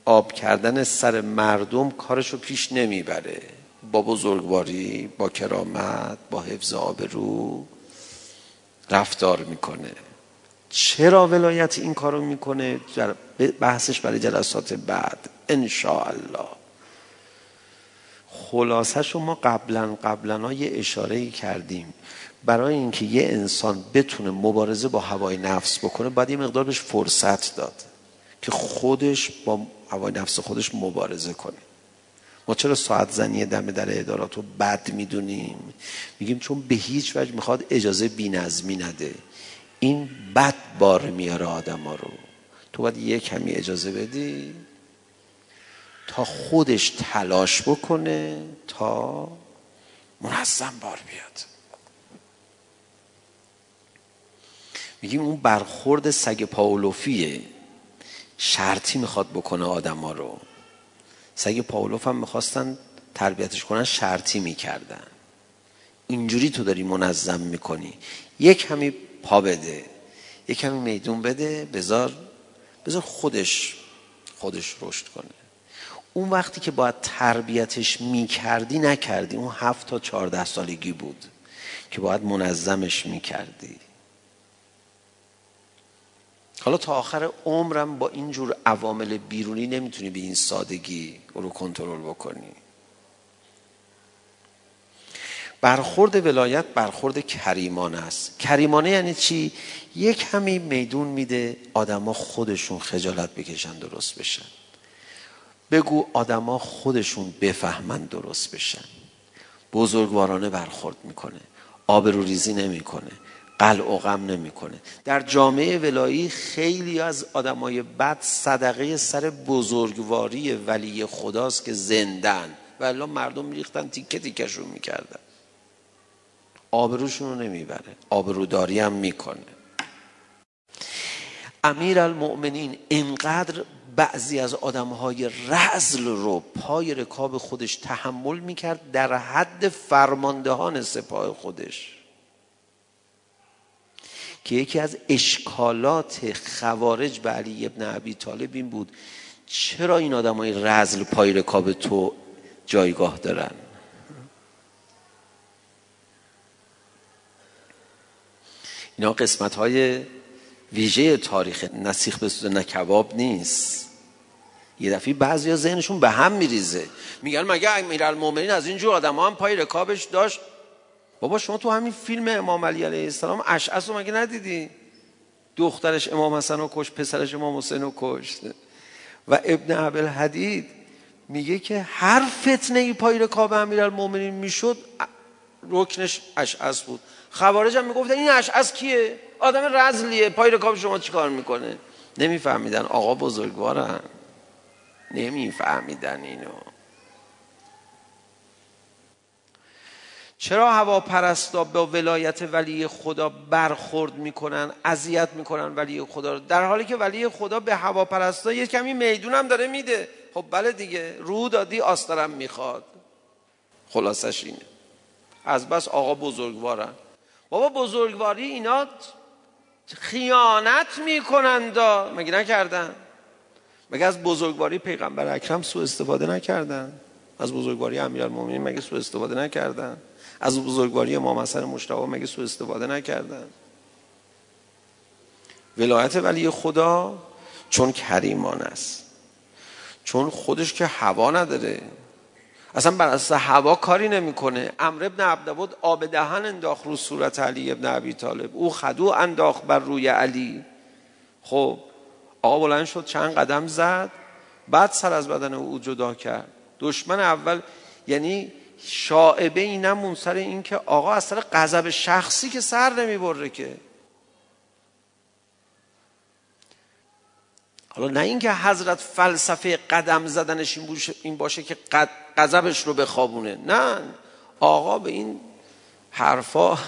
آب کردن سر مردم کارش رو پیش نمی‌بره. با بزرگواری با کرامت با حفظ آبرو رفتار می‌کنه. چرا ولایت این کارو می‌کنه؟ بحثش برای جلسات بعد. الله خلاصه ما قبلا قبلا یه اشاره کردیم. برای اینکه یه انسان بتونه مبارزه با هوای نفس بکنه باید یه مقدار بهش فرصت داد که خودش با هوای نفس خودش مبارزه کنه. ما چرا ساعت زنی دم در ادارات رو بد می‌دونیم؟ میگیم چون به هیچ وجه می‌خواد اجازه بینظمی نده. این بد بار میاره آدم ها رو. تو باید یه کمی اجازه بدی تا خودش تلاش بکنه تا منظم بار بیاد. میگیم اون برخورد سگ پاولوفیه. شرطی می‌خواد بکنه آدم ها رو. سگ پاولوف هم می‌خواستن تربیتش کنن شرطی می‌کردن. اینجوری تو داری منظم می‌کنی. یک کمی پا بده. یک کمی میدون بده بذار بذار خودش خودش رشد کنه. اون وقتی که باید تربیتش می‌کردی نکردی. اون هفت تا چهارده سالگی بود که باید منظمش می‌کردی. حالا تا آخر عمرم با اینجور عوامل بیرونی نمی‌تونی به این سادگی رو کنترل بکنی. برخورد ولایت برخورد کریمانه است. کریمانه یعنی چی؟ یک کمی میدون میده آدما خودشون خجالت بکشن درست بشن. بگو آدما خودشون بفهمن درست بشن. بزرگوارانه برخورد می‌کنه. آبرو ریزی نمی‌کنه. قلع و غم نمی‌کنه. در جامعه ولایی خیلی از آدمای بد صدقه سر بزرگواری ولی خداست که زندن. و الا مردم میریختن تیکه تیکشون می‌کردن. آبروشون رو نمی‌بره. آبروداری هم می‌کنه. امیر المؤمنین اینقدر بعضی از آدمهای رزل رو پای رکاب خودش تحمل می‌کرد در حد فرماندهان سپاه خودش. که یکی از اشکالات خوارج به علی ابن عبی طالب این بود چرا این آدم های رزل پای رکاب تو جایگاه دارن؟ اینا قسمت های ویژه تاریخ نسیخ به سوز نکباب نیست. یه دفعه بعضی ذهنشون به هم میریزه. میگن مگه امیرالمومنین از اینجور آدم ها هم پای رکابش داشت؟ بابا شما تو همین فیلم امام علی علیه السلام اشعث رو مگه ندیدی؟ دخترش امام حسن رو کش پسرش امام حسین رو کشت. و ابن عبل حدید میگه که هر فتنه ای پای رکاب امیرالمومنین می‌شد رکنش اشعث بود. خوارج هم می‌گفتن این اشعث کیه؟ آدم رزلیه. پای رکاب شما چیکار می‌کنه؟ نمیفهمیدن. آقا بزرگوارن. نمیفهمیدن اینو. چرا هواپرستا با ولایت ولی خدا برخورد می‌کنن اذیت می‌کنن ولی خدا رو؟ در حالی که ولی خدا به هواپرستا یه کمی میدون هم داره میده. خب بله دیگه رو دادی آسترم می‌خواد. خلاصش اینه. از بس آقا بزرگوارن. بابا بزرگواری اینا خیانت می‌کنند مگه نکردن؟ مگه از بزرگواری پیغمبر اکرم سو استفاده نکردن؟ از بزرگواری امیرالمومنین مگه سو استفاده نکردن؟ از بزرگواری امام حسن مشتبه مگه سو استفاده نکردن؟ ولایت ولی خدا چون کریمان است. چون خودش که هوا نداره. اصلا بر اساس هوا کاری نمی‌کنه. امر ابن عبدود آب دهن انداخت رو صورت علی ابن ابی طالب. او خدو انداخت بر روی علی. خب آقا بلند شد چند قدم زد. بعد سر از بدن او جدا کرد. دشمن اول یعنی شاعبه ای نمون سر این که آقا از سر غضب شخصی که سر نمی‌بره که. حالا نه اینکه حضرت فلسفه قدم زدنش این باشه که غضبش رو بخوابونه. نه. آقا به این حرفا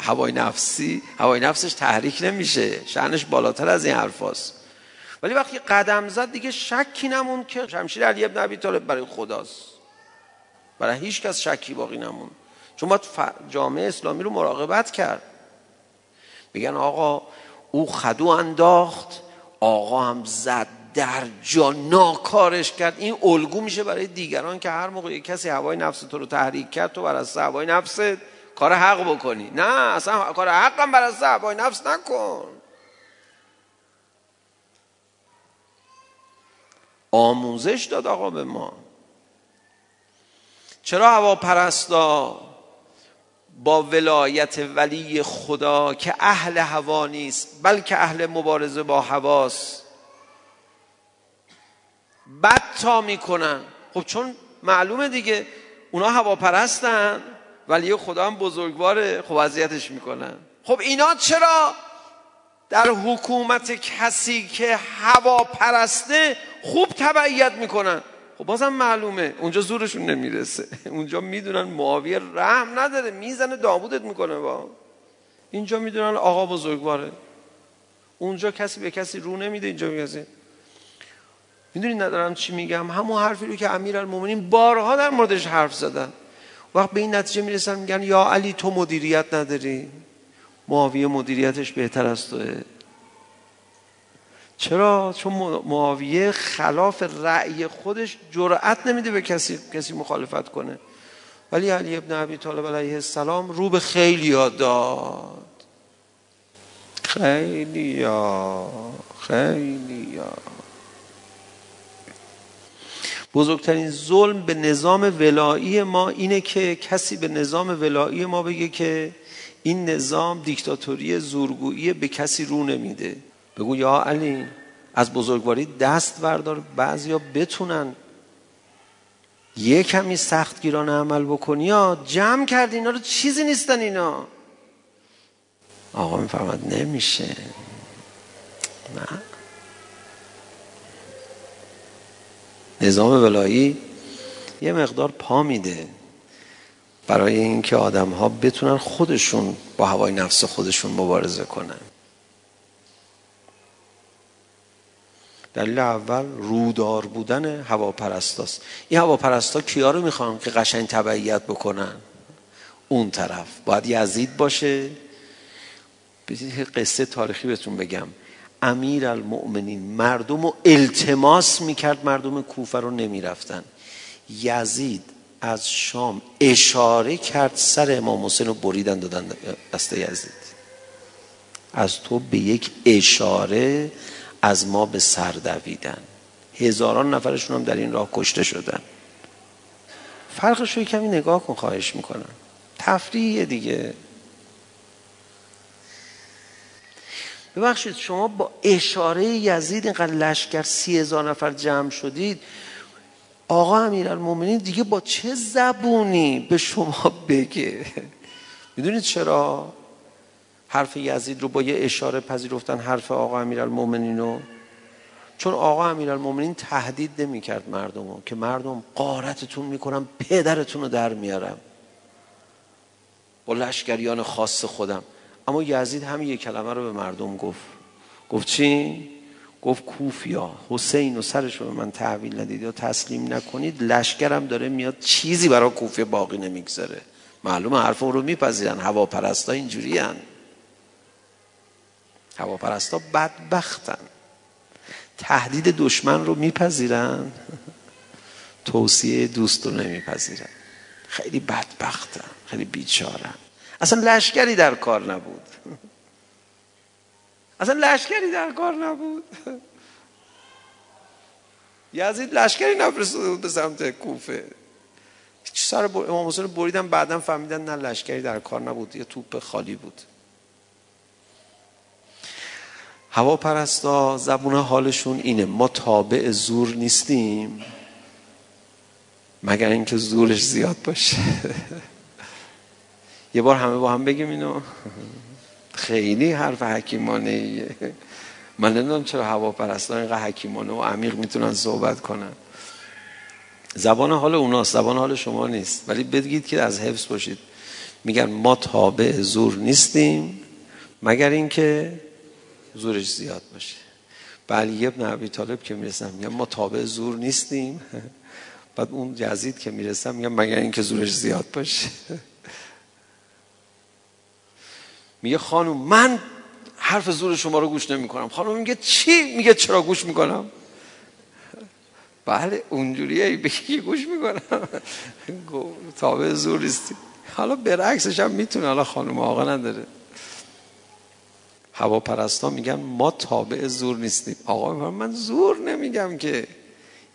هوای نفسی هوای نفسش تحریک نمیشه. شأنش بالاتر از این حرفاست. ولی وقتی قدم زد دیگه شکی نمون که شمشیر علی ابن ابی طالب برای خداست. برای هیچ کس شکی باقی نمون چون باید جامعه اسلامی رو مراقبت کرد. بگن آقا او خدو انداخت آقا هم زد در جا ناکارش کرد. این الگو میشه برای دیگران که هر موقع کسی هوای نفس تو رو تحریک کرد تو بر اساس هوای نفس کار حق بکنی. نه اصلا کار حق هم بر اساس هوای نفس نکن. آموزش داد آقا به ما. چرا هواپرستا با ولایت ولی خدا که اهل هوا نیست بلکه اهل مبارزه با هواست؟ بد تا می‌کنن. خب چون معلومه دیگه اونا هواپرستن ولی خدا هم بزرگواره خب اذیتش می‌کنن. خب اینا چرا در حکومت کسی که هواپرسته خوب تبعیت می‌کنن؟ خب بازم معلومه. اونجا زورشون نمی‌رسه. اونجا می‌دونن معاویه رحم نداره. می‌زنه داوودت می‌کنه با. اینجا می‌دونن آقا بزرگواره. اونجا کسی به کسی رو نمیده اینجا کسی. می‌دونی ندارم چی میگم؟ همون حرفی رو که امیر المومنین بارها در موردش حرف زدن. وقت به این نتیجه می‌رسن میگن یا علی تو مدیریت نداری. معاویه مدیریتش بهتر از توه. چرا؟ چون معاویه خلاف رأی خودش جرأت نمیده به کسی کسی مخالفت کنه. ولی علی ابن ابی طالب علیه السلام رو به خیلی داد. خیلی یا خیلی یا بزرگترین ظلم به نظام ولایی ما اینه که کسی به نظام ولایی ما بگه که این نظام دیکتاتوری زورگویی به کسی رو نمیده. بگو یا علی از بزرگواری دست بردار بعضیا بتونن یه کمی سختگیرانه عمل بکنی یا جمع کرد اینا رو چیزی نیستن اینا. آقا میفرماد نمیشه. نه. نظام ولایی یه مقدار پا میده برای اینکه آدم ها بتونن خودشون با هوای نفس خودشون مبارزه کنن. دلیل اول رودار بودن هواپرستاست. این هواپرستا کیا رو می‌خوان که قشنگ تبعیت بکنن؟ اون طرف. باید یزید باشه. قصه تاریخی بهتون بگم. امیر المؤمنین مردم رو التماس می‌کرد مردم کوفه رو نمی‌رفتن. یزید از شام اشاره کرد سر امام حسین رو بریدن دادن دست یزید. از تو به یک اشاره از ما به سر دویدن. هزاران نفرشون هم در این راه کشته شدن. فرقش رو کمی نگاه کن خواهش می‌کنم. تفریح دیگه. ببخشید شما با اشاره یزید اینقدر لشکر سی هزار نفر جمع شدید. آقا امیر المومنین دیگه با چه زبونی به شما بگه؟ می‌دونید چرا؟ حرف یزید رو با یه اشاره پذیرفتن حرف آقا امیر المومنین رو. چون آقا امیر المومنین تهدید نمی کرد مردم رو که مردم قارتتون می‌کنم پدرتون رو در میارم با لشکریان خاص خودم. اما یزید همین یک کلمه رو به مردم گفت. گفت چی؟ گفت کوفیا حسین و سرش رو به من تحویل ندید یا تسلیم نکنید لشکرم داره میاد چیزی برای کوفه باقی نمی‌گذاره. معلومه حرف رو میپذیرن هواپرستا اینجوری هن هواپرستا بدبختن. تهدید دشمن رو میپذیرن. توصیه دوست رو نمیپذیرن. خیلی بدبختن خیلی بیچارن. اصلا لشکری در کار نبود. اصلا لشکری در کار نبود. یزید لشکری نفرستاده بود به سمت کوفه. سر امام حسین بریدن بعدا فهمیدن نه لشکری در کار نبود یه توپ خالی بود. هوا پرستا زبون حالشون اینه. ما تابع زور نیستیم. مگر اینکه زورش زیاد باشه. یه بار همه با هم بگیم اینو. خیلی حرف حکیمانه ایه من نمی‌دونم چرا هواپرستان اینقدر حکیمانه و عمیق می‌تونن صحبت کنن. زبان حال اوناست. زبان حال شما نیست. ولی بگید که از حفظ باشید. میگن ما تابع زور نیستیم. مگر اینکه زورش زیاد باشه. بلی ابن عبی طالب که می‌رسم. میگن ما تابع زور نیستیم. بعد اون جزید که می‌رسم میگن مگر اینکه زورش زیاد باشه. میگه خانم من حرف زور شما رو گوش نمی کنم خانم میگه چی؟ میگه چرا گوش می‌کنم؟ بله اونجوریه بگی گوش می‌کنم. تابع زور نیستی حالا برعکسش هم می‌تونه. حالا خانم آقا نداره. هواپرستا میگن ما تابع زور نیستیم. آقا من زور نمیگم که.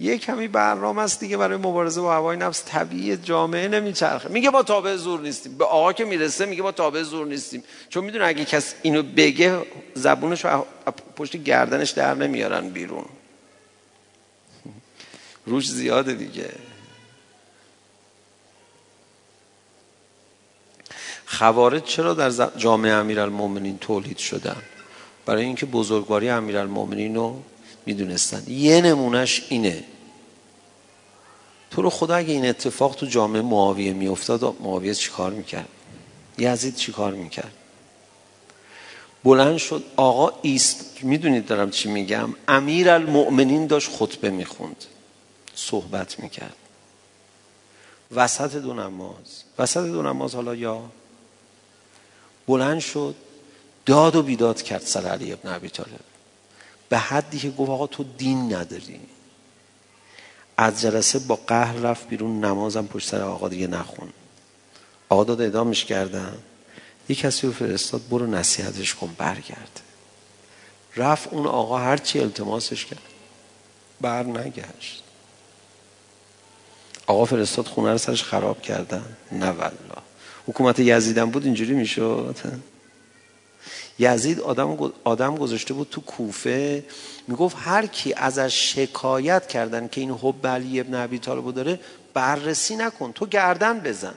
یه کمی برنامه است دیگه برای مبارزه با هوای نفس. طبیعی جامعه نمیچرخه. میگه ما تابع زور نیستیم. به آقا که می‌رسه میگه ما تابع زور نیستیم. چون می‌دونه اگه کس اینو بگه زبونش پشت گردنش در نمیارن بیرون. روش زیاده دیگه. خوارج چرا در جامعه امیرالمؤمنین تولید شدن؟ برای اینکه بزرگواری امیرالمؤمنین رو می‌دونستن. یه نمونهش اینه. تو رو خدا اگه این اتفاق تو جامعه معاویه میافتاد معاویه چیکار می‌کرد؟ یزید چیکار می‌کرد؟ بلند شد آقا ایست می‌دونید دارم چی میگم؟ امیر المؤمنین داشت خطبه می‌خوند. صحبت می‌کرد. وسط دو نماز. وسط دو نماز حالا یا بلند شد داد و بیداد کرد سر علی ابن عبی طالب. به حدی که گفت آقا تو دین نداری. از جلسه با قهر رفت بیرون نمازم پشت سر آقا دیگه نخون آقا داد ادامش کردن. یه کسی رو فرستاد برو نصیحتش کن برگرد. رفت اون آقا هرچی التماسش کرد بر نگشت. آقا فرستاد خونه رو سرش خراب کردن. نه والله. حکومت یزیدم بود اینجوری می‌شد؟ یزید آدم آدم گذاشته بود تو کوفه. می‌گفت هر کی ازش شکایت کردن که این حب علی ابن ابی طالب داره بررسی نکن. تو گردن بزن.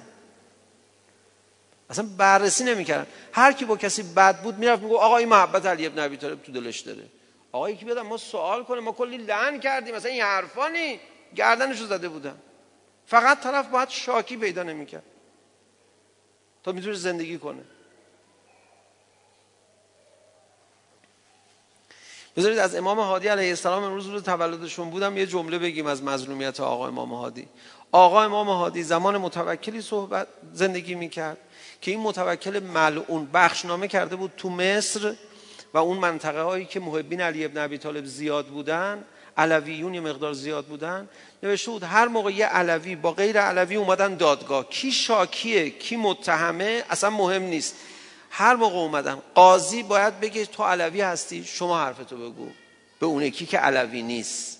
اصلا بررسی نمی‌کردن. هر کی با کسی بد بود می‌رفت می‌گفت آقا این محبت علی ابن ابی طالب تو دلش داره. آقا یکی بیاد ما سوال کنه ما کلی لعن کردیم. مثلا این حرفانی گردنشو زده بودن. فقط طرف باید شاکی پیدا نمی‌کرد. تا می‌تونه زندگی کنه. بذارید از امام هادی علیه السلام امروز روز تولدشون بودم یه جمله بگیم از مظلومیت آقا امام هادی. آقا امام هادی زمان متوکلی صحبت زندگی می‌کرد که این متوکل ملعون بخشنامه کرده بود تو مصر و اون منطقه هایی که محبین علی ابن ابی طالب زیاد بودن علویون یه مقدار زیاد بودن نوشته بود هر موقع یه علوی با غیر علوی اومدن دادگاه کی شاکیه کی متهمه اصلا مهم نیست. هر موقع اومدن. قاضی باید بگه تو علوی هستی شما حرفتو بگو. به اون یکی که علوی نیست.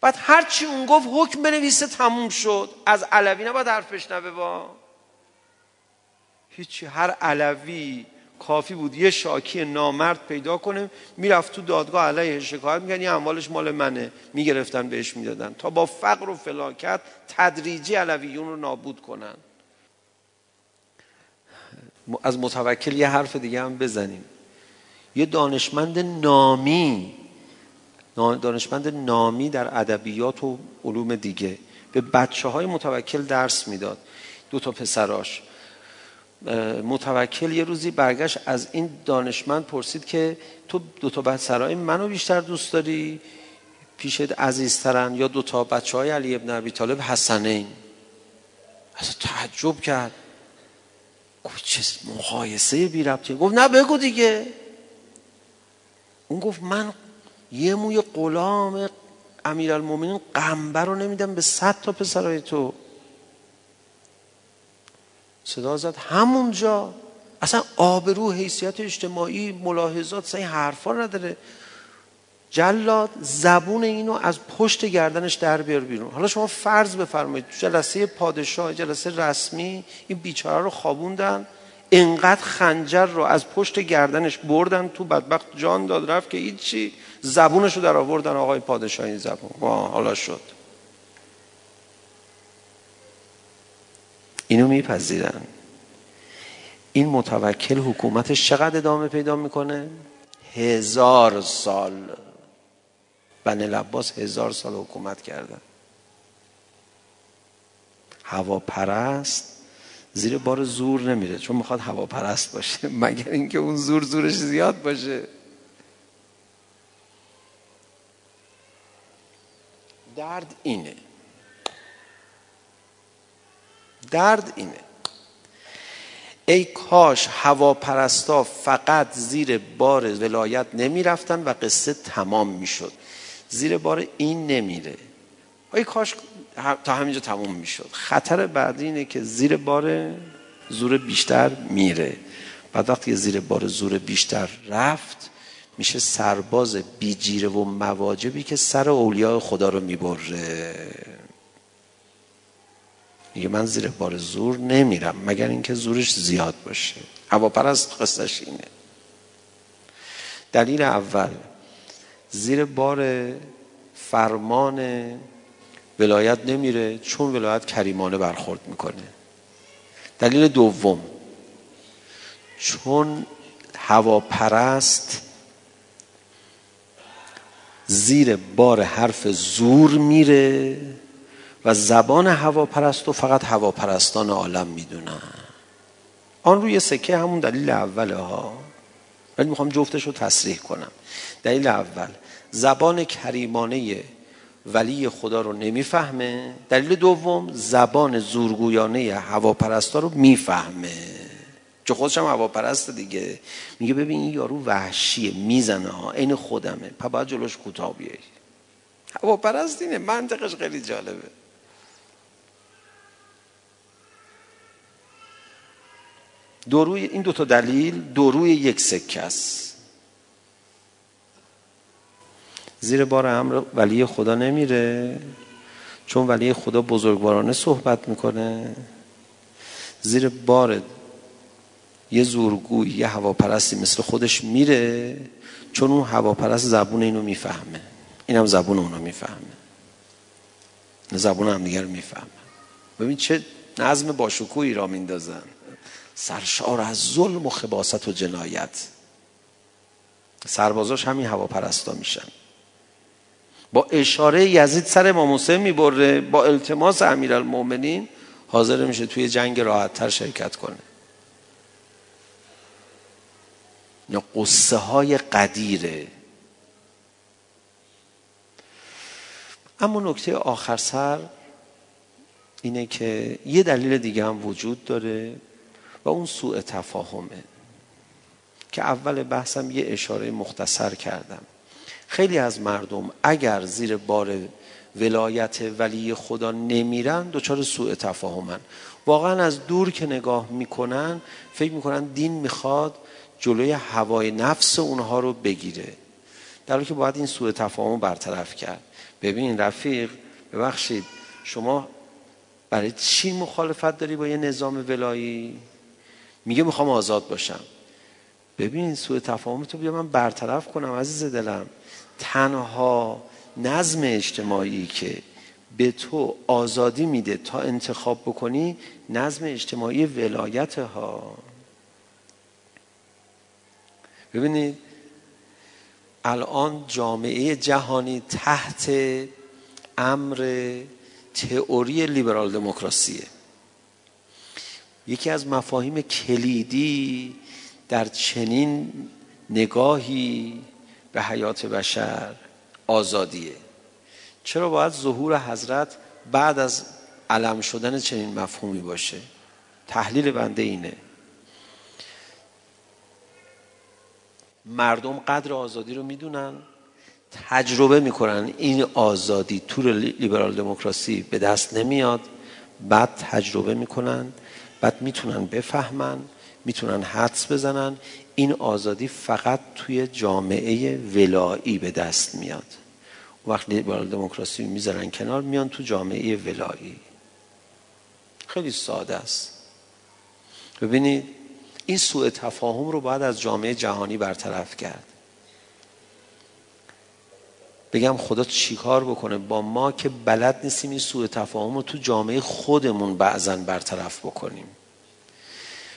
بعد هرچی اون گفت حکم بنویسه تموم شد. از علوی نباید حرف بشنوه با. هیچی. هر علوی کافی بود. یه شاکی نامرد پیدا کنه می‌رفت تو دادگاه علیه شکایت میگن یه اموالش مال منه می‌گرفتن بهش می‌دادن. تا با فقر و فلاکت تدریجی علویون رو نابود کنن. از متوکل یه حرف دیگه هم بزنیم. یه دانشمند نامی دانشمند نامی در ادبیات و علوم دیگه به بچه های متوکل درس می‌داد. دو تا پسراش. متوکل یه روزی برگشت از این دانشمند پرسید که تو دو تا سرای منو بیشتر دوست داری؟ پیشت عزیزترن یا دو تا بچه های علی ابن عبی طالب حسنین؟ از تعجب کرد. گفت چه مقایسه بی ربطی. گفت نه بگو دیگه. اون گفت من یه موی غلام امیرالمومنین قنبر رو نمیدم به صد تا پسرای تو. صدا زد. همونجا اصلا آبرو حیثیت اجتماعی ملاحظات این حرفا نداره. جلاد زبون اینو از پشت گردنش در بیار بیرون. حالا شما فرض بفرمایید جلسه پادشاه جلسه رسمی این بیچاره رو خوابوندن انقدر خنجر رو از پشت گردنش بردن تو بدبخت جان داد رفت که هیچی زبونش رو در آوردن آقای پادشاه این زبون حالا شد. اینو میپذیرن. این متوکل حکومتش چقدر ادامه پیدا می‌کنه؟ هزار سال. بنی لباس هزار سال حکومت کردن هواپرست زیر بار زور نمیره چون می‌خواد هواپرست باشه مگر اینکه اون زور زورش زیاد باشه. درد اینه. درد اینه. ای کاش هواپرستا فقط زیر بار ولایت نمی رفتن و قصه تمام می شد زیر بار این نمیره. ای کاش تا همینجا تمام می شد خطر بعدی اینه که زیر بار زور بیشتر میره. بعد وقتی زیر بار زور بیشتر رفت میشه سرباز بیجیره و مواجبی که سر اولیاء خدا رو می‌بره. میگه من زیر بار زور نمیرم مگر اینکه زورش زیاد باشه. هواپرست قصدش اینه. دلیل اول زیر بار فرمان ولایت نمیره چون ولایت کریمانه برخورد می‌کنه. دلیل دوم چون هواپرست زیر بار حرف زور میره و زبان هواپرست رو فقط هواپرستان عالم می‌دونن. آن روی سکه همون دلیل اوله ها. ولی می‌خوام جفتش رو تصریح کنم. دلیل اول زبان کریمانه ولی خدا رو نمی‌فهمه. دلیل دوم زبان زورگویانه هواپرستا رو می‌فهمه. چون خودش هم هواپرست دیگه. میگه ببین این یارو وحشیه می‌زنه ها. عین خودمه. پا باید جلوش کوتاه بیایی هواپرست اینه. منطقش خیلی جالبه. دوروی این دو تا دلیل دوروی یک سکه است. زیر بار امر ولی خدا نمیره چون ولی خدا بزرگوارانه صحبت می‌کنه. زیر بار یه زورگوی یه هواپرستی مثل خودش میره چون اون هواپرست زبون اینو می‌فهمه. اینم زبون اونو می‌فهمه. زبون هم دیگر می‌فهمه. ببین چه نظم باشکوهی را میندازن. سرشار از ظلم و خباست و جنایت. سربازاش همین هواپرستا میشن. با اشاره یزید سر امام حسین می‌بره با التماس امیرالمومنین حاضر میشه توی جنگ راحتتر شرکت کنه. یا قصه های قدیره. اما نکته آخر سر اینه که یه دلیل دیگه هم وجود داره. و اون سوء تفاهمه. که اول بحثم یه اشاره مختصر کردم. خیلی از مردم اگر زیر بار ولایت ولی خدا نمیرن دچار سوء تفاهمن. واقعا از دور که نگاه می‌کنن فکر می‌کنن دین می‌خواد جلوی هوای نفس اونها رو بگیره. در حالی که باید این سوء تفاهم برطرف کرد. ببین رفیق ببخشید شما برای چی مخالفت داری با یه نظام ولایی؟ میگه می‌خوام آزاد باشم. ببین سوء تفاهم تو بیا من برطرف کنم عزیز دلم. تنها نظم اجتماعی که به تو آزادی میده تا انتخاب بکنی نظم اجتماعی ولایت ها ببینید الان جامعه جهانی تحت امر تئوری لیبرال دموکراسیه. یکی از مفاهیم کلیدی در چنین نگاهی به حیات بشر آزادیه. چرا باید ظهور حضرت بعد از علم شدن چنین مفهومی باشه؟ تحلیل بنده اینه. مردم قدر آزادی رو می‌دونن تجربه می‌کنن. این آزادی تور لیبرال دموکراسی به دست نمیاد. بعد تجربه می‌کنن. بعد می‌تونن بفهمن می‌تونن حدس بزنن. این آزادی فقط توی جامعه ولایی به دست میاد. وقتی لیبرال دموکراسی می‌ذارن کنار میان تو جامعه ولایی. خیلی ساده است. ببینید این سوء تفاهم رو باید از جامعه جهانی برطرف کرد. بگم خدا چیکار بکنه؟ با ما که بلد نیستیم این سوء تفاهم رو تو جامعه خودمون بعضا برطرف بکنیم.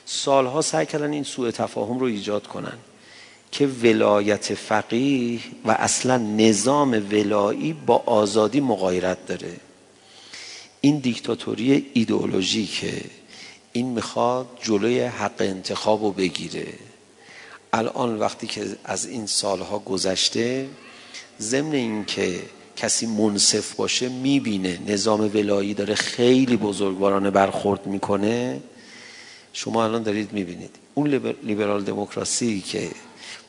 سالها سعی کردن این سوء تفاهم رو ایجاد کنن که ولایت فقیه و اصلا نظام ولایی با آزادی مغایرت داره. این دیکتاتوری ایدئولوژی که این می‌خواد جلوی حق انتخاب رو بگیره. الان وقتی که از این سالها گذشته ضمن این که کسی منصف باشه می‌بینه نظام ولایی داره خیلی بزرگوارانه برخورد می‌کنه. شما الان دارید می‌بینید. اون لیبرال دموکراسی که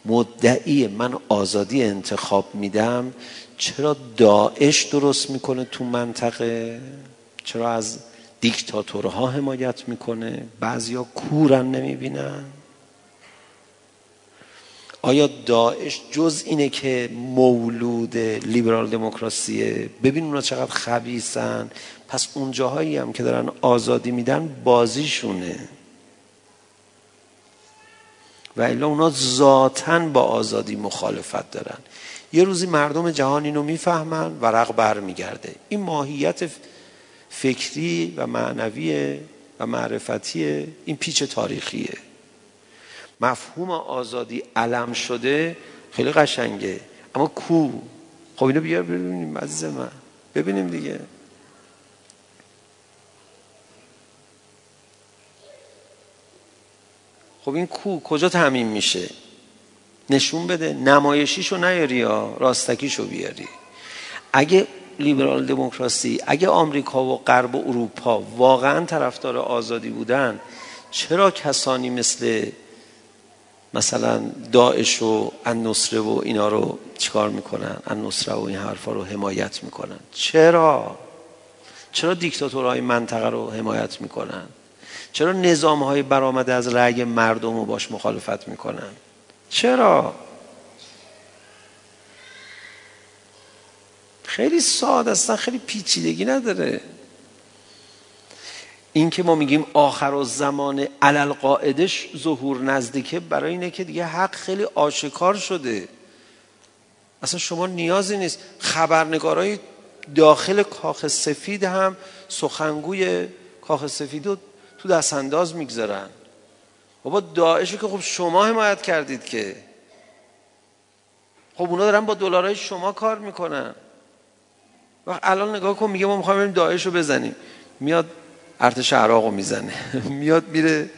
مدعی من آزادی انتخاب میدم چرا داعش درست می‌کنه تو منطقه؟ چرا از دیکتاتورها حمایت می‌کنه؟ بعضیا کورن نمی‌بینن؟ آیا داعش جز اینه که مولود لیبرال دموکراسیه؟ ببین اونا چقدر خبیسن پس اون جاهایی هم که دارن آزادی میدن بازیشونه. و الا اونا ذاتا با آزادی مخالفت دارن. یه روزی مردم جهان اینو می‌فهمن ورق بر میگرده این ماهیت فکری و معنوی و معرفتی. این پیچ تاریخیه. مفهوم آزادی علم شده خیلی قشنگه. اما کو؟ خب اینو بیار ببینیم عزیز من. ببینیم دیگه. خب این کو کجا تعمین میشه؟ نشون بده. نمایشیشو نیاری یا راستکیشو بیاری. اگه لیبرال دموکراسی اگه آمریکا و غرب و اروپا واقعا طرفدار آزادی بودن چرا کسانی مثل مثلا داعش و النصره و اینا رو چیکار می‌کنن؟ النصره و این حرفا رو حمایت می‌کنن. چرا؟ چرا دیکتاتورهای منطقه رو حمایت می‌کنن؟ چرا نظام های برآمده از رأی مردم رو باش مخالفت می‌کنن؟ چرا؟ خیلی ساده است خیلی پیچیدگی نداره. این که ما میگیم آخر و زمان علل قاعدش ظهور نزدیکه برای اینه که دیگه حق خیلی آشکار شده. اصلا شما نیازی نیست. خبرنگارای داخل کاخ سفید هم سخنگوی کاخ سفید رو تو دست انداز می‌گذارن. بابا داعشو که خب شما حمایت کردید که. خب اونا دارن با دلارای شما کار می‌کنن. وقت الان نگاه کن میگه ما می‌خوایم داعش رو بزنیم. میاد ارتش عراق رو می‌زنه. میاد میره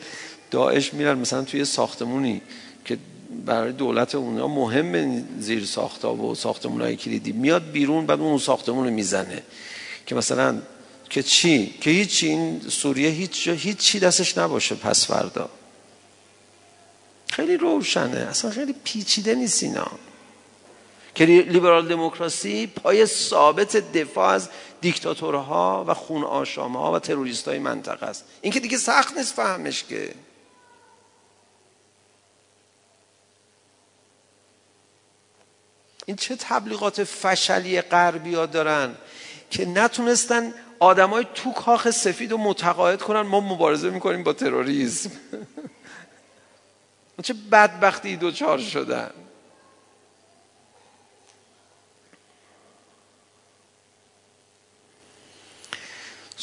داعش میرن. مثلا توی ساختمونی که برای دولت اونا مهم زیر ساختا و ساختمون های کلیدی. میاد بیرون بعد اون ساختمون رو می‌زنه. که مثلا که چی؟ که هیچی. این سوریه هیچ هیچ چی دستش نباشه پس فردا. خیلی روشنه. اصلا خیلی پیچیده نیست اینا. که لیبرال دموکراسی پای ثابت دفاع از دیکتاتورها و خون ها و تروریست های منطقه است. این که دیگه سخت نیست فهمش که. این چه تبلیغات فشلی غربی ها دارن که نتونستن آدمای تو کاخ سفید رو متقاعد کنن؟ ما مبارزه می‌کنیم با تروریسم. چه بدبختی دوچار شدن.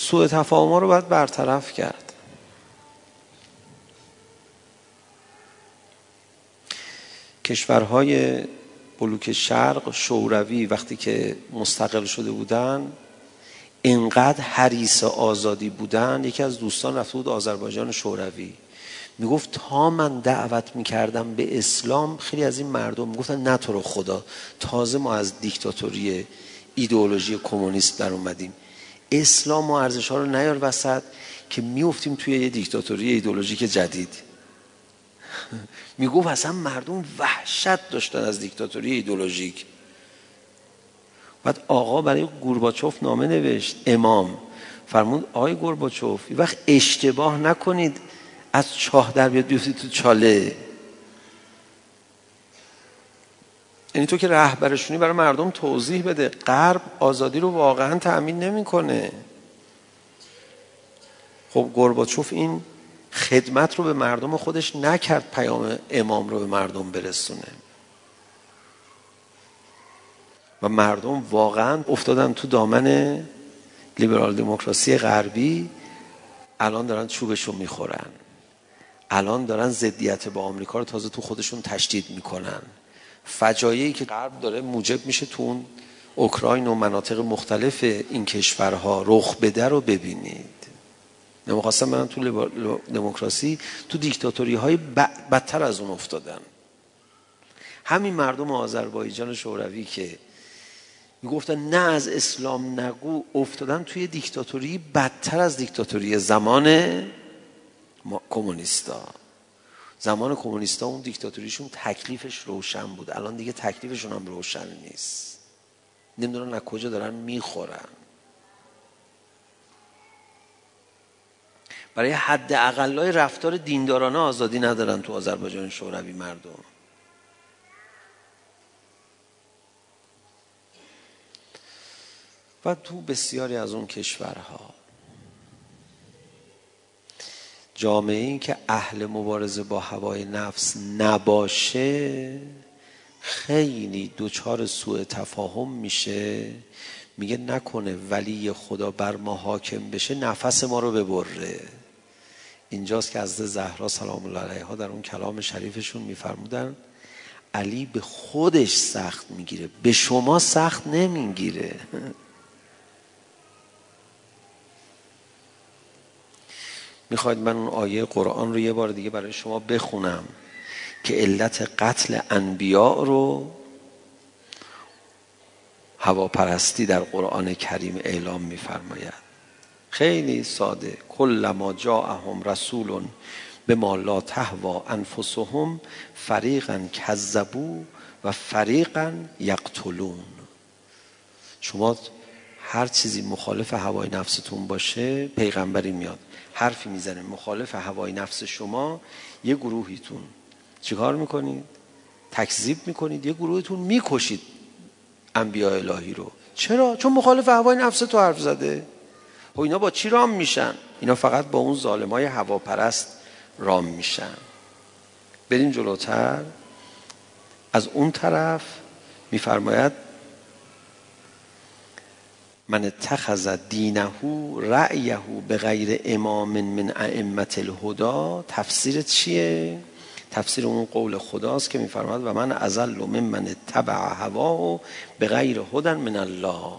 سوء تفاهم رو باید برطرف کرد. کشورهای بلوک شرق شوروی وقتی که مستقل شده بودن اینقدر حریص آزادی بودن یکی از دوستان رفته بود آذربایجان شوروی. می‌گفت تا من دعوت می‌کردم به اسلام خیلی از این مردم می‌گفتن نه تو رو خدا تازه ما از دیکتاتوری ایدئولوژی کمونیست در اومدیم. اسلام و ارزش ها رو نیار وسط که میفتیم توی یه دیکتاتوری ایدئولوژیک جدید. می‌گفت اصلا مردم وحشت داشتن از دیکتاتوری ایدئولوژیک. بعد آقا برای گورباچوف نامه نوشت امام. فرمود آقای گورباچوف وقت اشتباه نکنید از چاه در بیاد بیفتید تو چاله. یعنی تو که رهبرشونی برای مردم توضیح بده. غرب آزادی رو واقعا تأمین نمی‌کنه. خب گورباچوف این خدمت رو به مردم خودش نکرد پیام امام رو به مردم برسونه. و مردم واقعا افتادن تو دامن لیبرال دموکراسی غربی. الان دارن چوبش رو می‌خورن. الان دارن ضدیت با آمریکا رو تازه تو خودشون تشدید می‌کنن. فجایعی که غرب داره موجب میشه تو اون اوکراین و مناطق مختلف این کشورها رخ بده رو ببینید. نمی‌خواستم من تو دموکراسی تو دیکتاتوری های بدتر از اون افتادن. همین مردم آذربایجان شوروی که می‌گفتن نه از اسلام نگو افتادن توی دیکتاتوری بدتر از دیکتاتوری زمان کمونیستا. زمان کمونیستا اون دیکتاتوریشون تکلیفش روشن بود. الان دیگه تکلیفشون هم روشن نیست. نمی‌دونن از کجا دارن می‌خورن. برای حد اقلای رفتار دیندارانه آزادی ندارن تو آذربایجان شوروی مردم. و تو بسیاری از اون کشورها. جامعه این که اهل مبارزه با هوای نفس نباشه خیلی دوچار سوء تفاهم میشه. میگه نکنه ولی خدا بر ما حاکم بشه نفس ما رو ببره. اینجاست که از زهرا سلام الله علیها در اون کلام شریفشون میفرمودن علی به خودش سخت می‌گیره به شما سخت نمی‌گیره. می‌خواید من اون آیه قرآن رو یه بار دیگه برای شما بخونم که علت قتل انبیاء رو هواپرستی در قرآن کریم اعلام میفرماید. خیلی ساده. کل ما جاءهم رسول به ما لا تهوا انفسهم فریقا کذبو و فریقا یقتلون. شما هر چیزی مخالف هوای نفستون باشه پیغمبری میاد. حرفی می‌زنه مخالف هوای نفس شما یه گروهیتون. چیکار می‌کنید؟ تکذیب می‌کنید یه گروهتون می‌کشید انبیاء الهی رو. چرا؟ چون مخالف هوای نفس تو حرف زده. و خب اینا با چی رام میشن؟ اینا فقط با اون ظالمای هواپرست رام میشن. بریم جلوتر. از اون طرف میفرماید من اتخذ دینه رأیه به غیر امام من ائمه الهدا تفسیر چیه؟ تفسیر اون قول خداست که میفرماد و من ازل من اتبع هوا به غیر هدن من الله.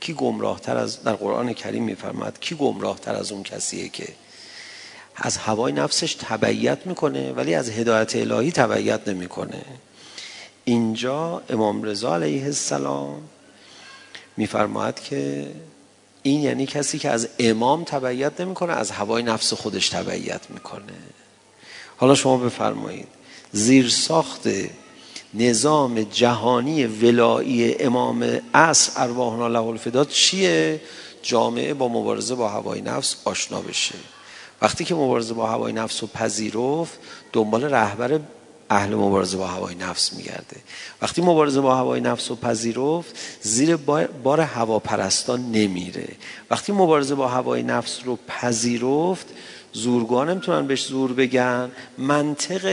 کی گمراه تر از در قرآن کریم میفرماد کی گمراه تر از اون کسیه که از هوای نفسش تبعیت می‌کنه ولی از هدایت الهی تبعیت نمی‌کنه. اینجا امام رضا علیه السلام میفرماید که این یعنی کسی که از امام تبعیت نمی‌کنه از هوای نفس خودش تبعیت می‌کنه. حالا شما بفرمایید زیر ساخت نظام جهانی ولایی امام عصر ارواحنا له الفداد چیه؟ جامعه با مبارزه با هوای نفس آشنا بشه. وقتی که مبارزه با هوای نفس رو پذیرفت دنبال رهبر اهل مبارزه با هوای نفس میگرده. وقتی مبارزه با هوای نفس رو پذیرفت زیر بار هواپرستان نمیره. وقتی مبارزه با هوای نفس رو پذیرفت زورگاه نمی‌تونن بهش زور بگن. منطق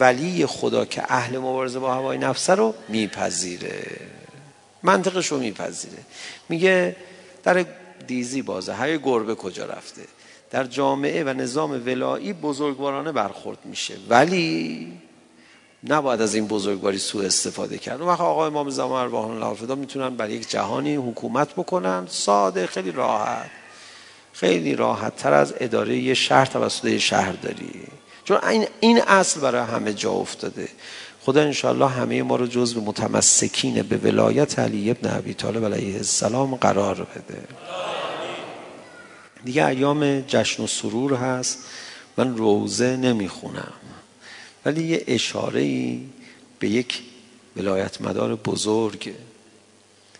ولی خدا که اهل مبارزه با هوای نفس رو میپذیره. منطقش رو میپذیره. میگه در دیزی بازه های گربه کجا رفته؟ در جامعه و نظام ولایی بزرگوارانه برخورد میشه. ولی نباید از این بزرگواری سوء استفاده کرد. اون وقت آقای امام زمان ارواحان الله می‌تونن بر یک جهانی حکومت بکنن. ساده خیلی راحت. خیلی راحت تر از اداره یه شهر توسط شهرداری. چون این این اصل برای همه جا افتاده. خدا انشاءالله همه ما رو جزو متمسکین به ولایت علی ابن ابی طالب علیه السلام قرار بده. دیگه ایام جشن و سرور هست. من روزه نمی‌خونم. ولی یه اشاره ای به یک ولایت مدار بزرگ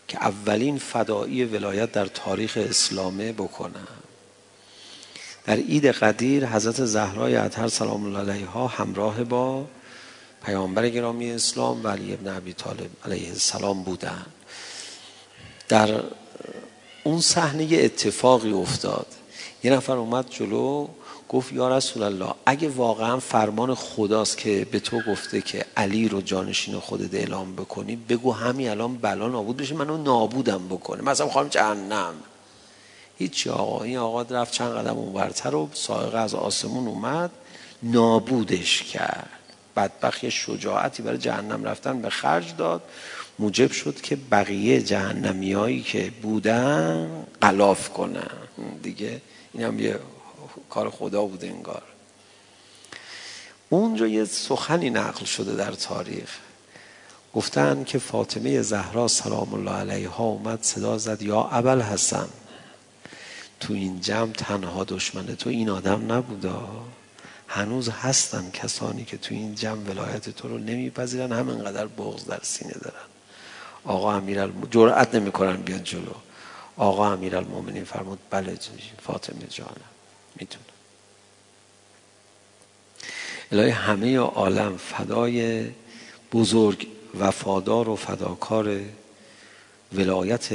که اولین فدایی ولایت در تاریخ اسلامه بکنم در عید قدیر حضرت زهرای اطهر سلام الله علیها همراه با پیامبر گرامی اسلام و علی ابن ابی طالب علیه السلام بودن. در اون صحنه اتفاقی افتاد. یه نفر اومد جلو گفت یا رسول الله اگه واقعا فرمان خداست که به تو گفته که علی رو جانشین خودت اعلام بکنی بگو همین الان بلا نابود بشه منو نابودم بکنه. مثلا خواهم جهنم. هیچی آقا این آقا رفت چند قدم اونورتر و سائقه از آسمون اومد نابودش کرد. بدبخت شجاعتی برای جهنم رفتن به خرج داد. موجب شد که بقیه جهنمی هایی که بودن قلاف کنن. دیگه این هم یه کار خدا بوده انگار. اونجا یه سخنی نقل شده در تاریخ. گفتن که فاطمه زهرا سلام الله علیها اومد صدا زد یا اول حسن. تو این جمع تنها دشمن تو این آدم نبودا. هنوز هستن کسانی که تو این جمع ولایت تو رو نمیپذیرن همینقدر بغض در سینه دارن. آقا امیر جرأت نمی‌کنن بیاد جلو. آقا امیر المومنین فرمود بله فاطمه جانم. می‌تونه. الهی همه عالم فدای بزرگ وفادار و فداکار ولایت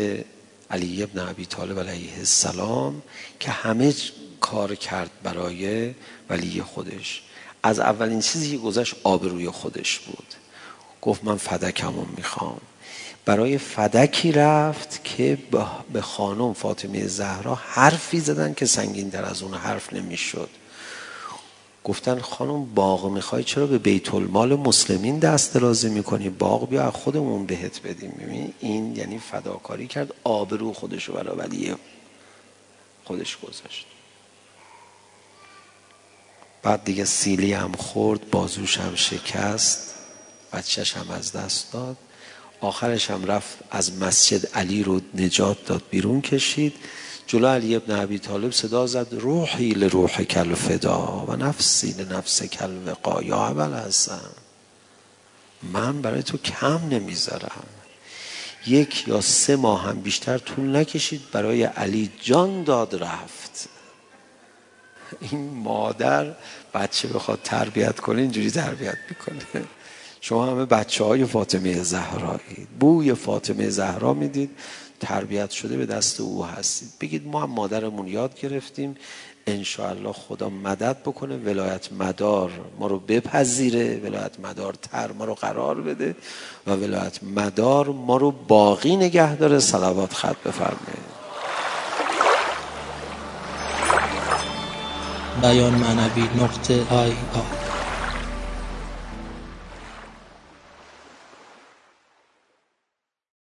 علی ابن ابی طالب علیه السلام که همه کار کرد برای ولی خودش. از اولین چیزی که گذشت آبروی خودش بود. گفت من فدکمون می‌خوام. برای فدکی رفت که به خانم فاطمه زهرا حرفی زدن که سنگین در از اون حرف نمی‌شد. گفتن خانم باغ می‌خوای؟ چرا به بیت المال مسلمین دست درازی می‌کنی؟ باغ بیا خودمون بهت بدیم. ببین این یعنی فداکاری کرد آبرو خودشو برای ولی خودش گذاشت. بعد دیگه سیلی هم خورد بازوش هم شکست بچهش هم از دست داد. آخرش هم رفت از مسجد علی رو نجات داد بیرون کشید. جلو علی ابن عبی طالب صدا زد روحی لروح کل فدا و نفسی لنفس کل وقا. یا اول هستم من برای تو کم نمی‌ذارم. یک یا سه ماه هم بیشتر طول نکشید برای علی جان داد رفت. این مادر بچه بخواد تربیت کنه اینجوری تربیت می‌کنه. شما همه بچه های فاطمه زهرایی. بوی فاطمه زهرا می‌دید. تربیت شده به دست او هستید. بگید ما هم مادرمون یاد گرفتیم. انشاءالله خدا مدد بکنه. ولایت مدار ما رو بپذیره. ولایت مدار تر ما رو قرار بده. و ولایت مدار ما رو باقی نگه داره. صلوات خط بفرمه بیان معنوی نقطه آی آی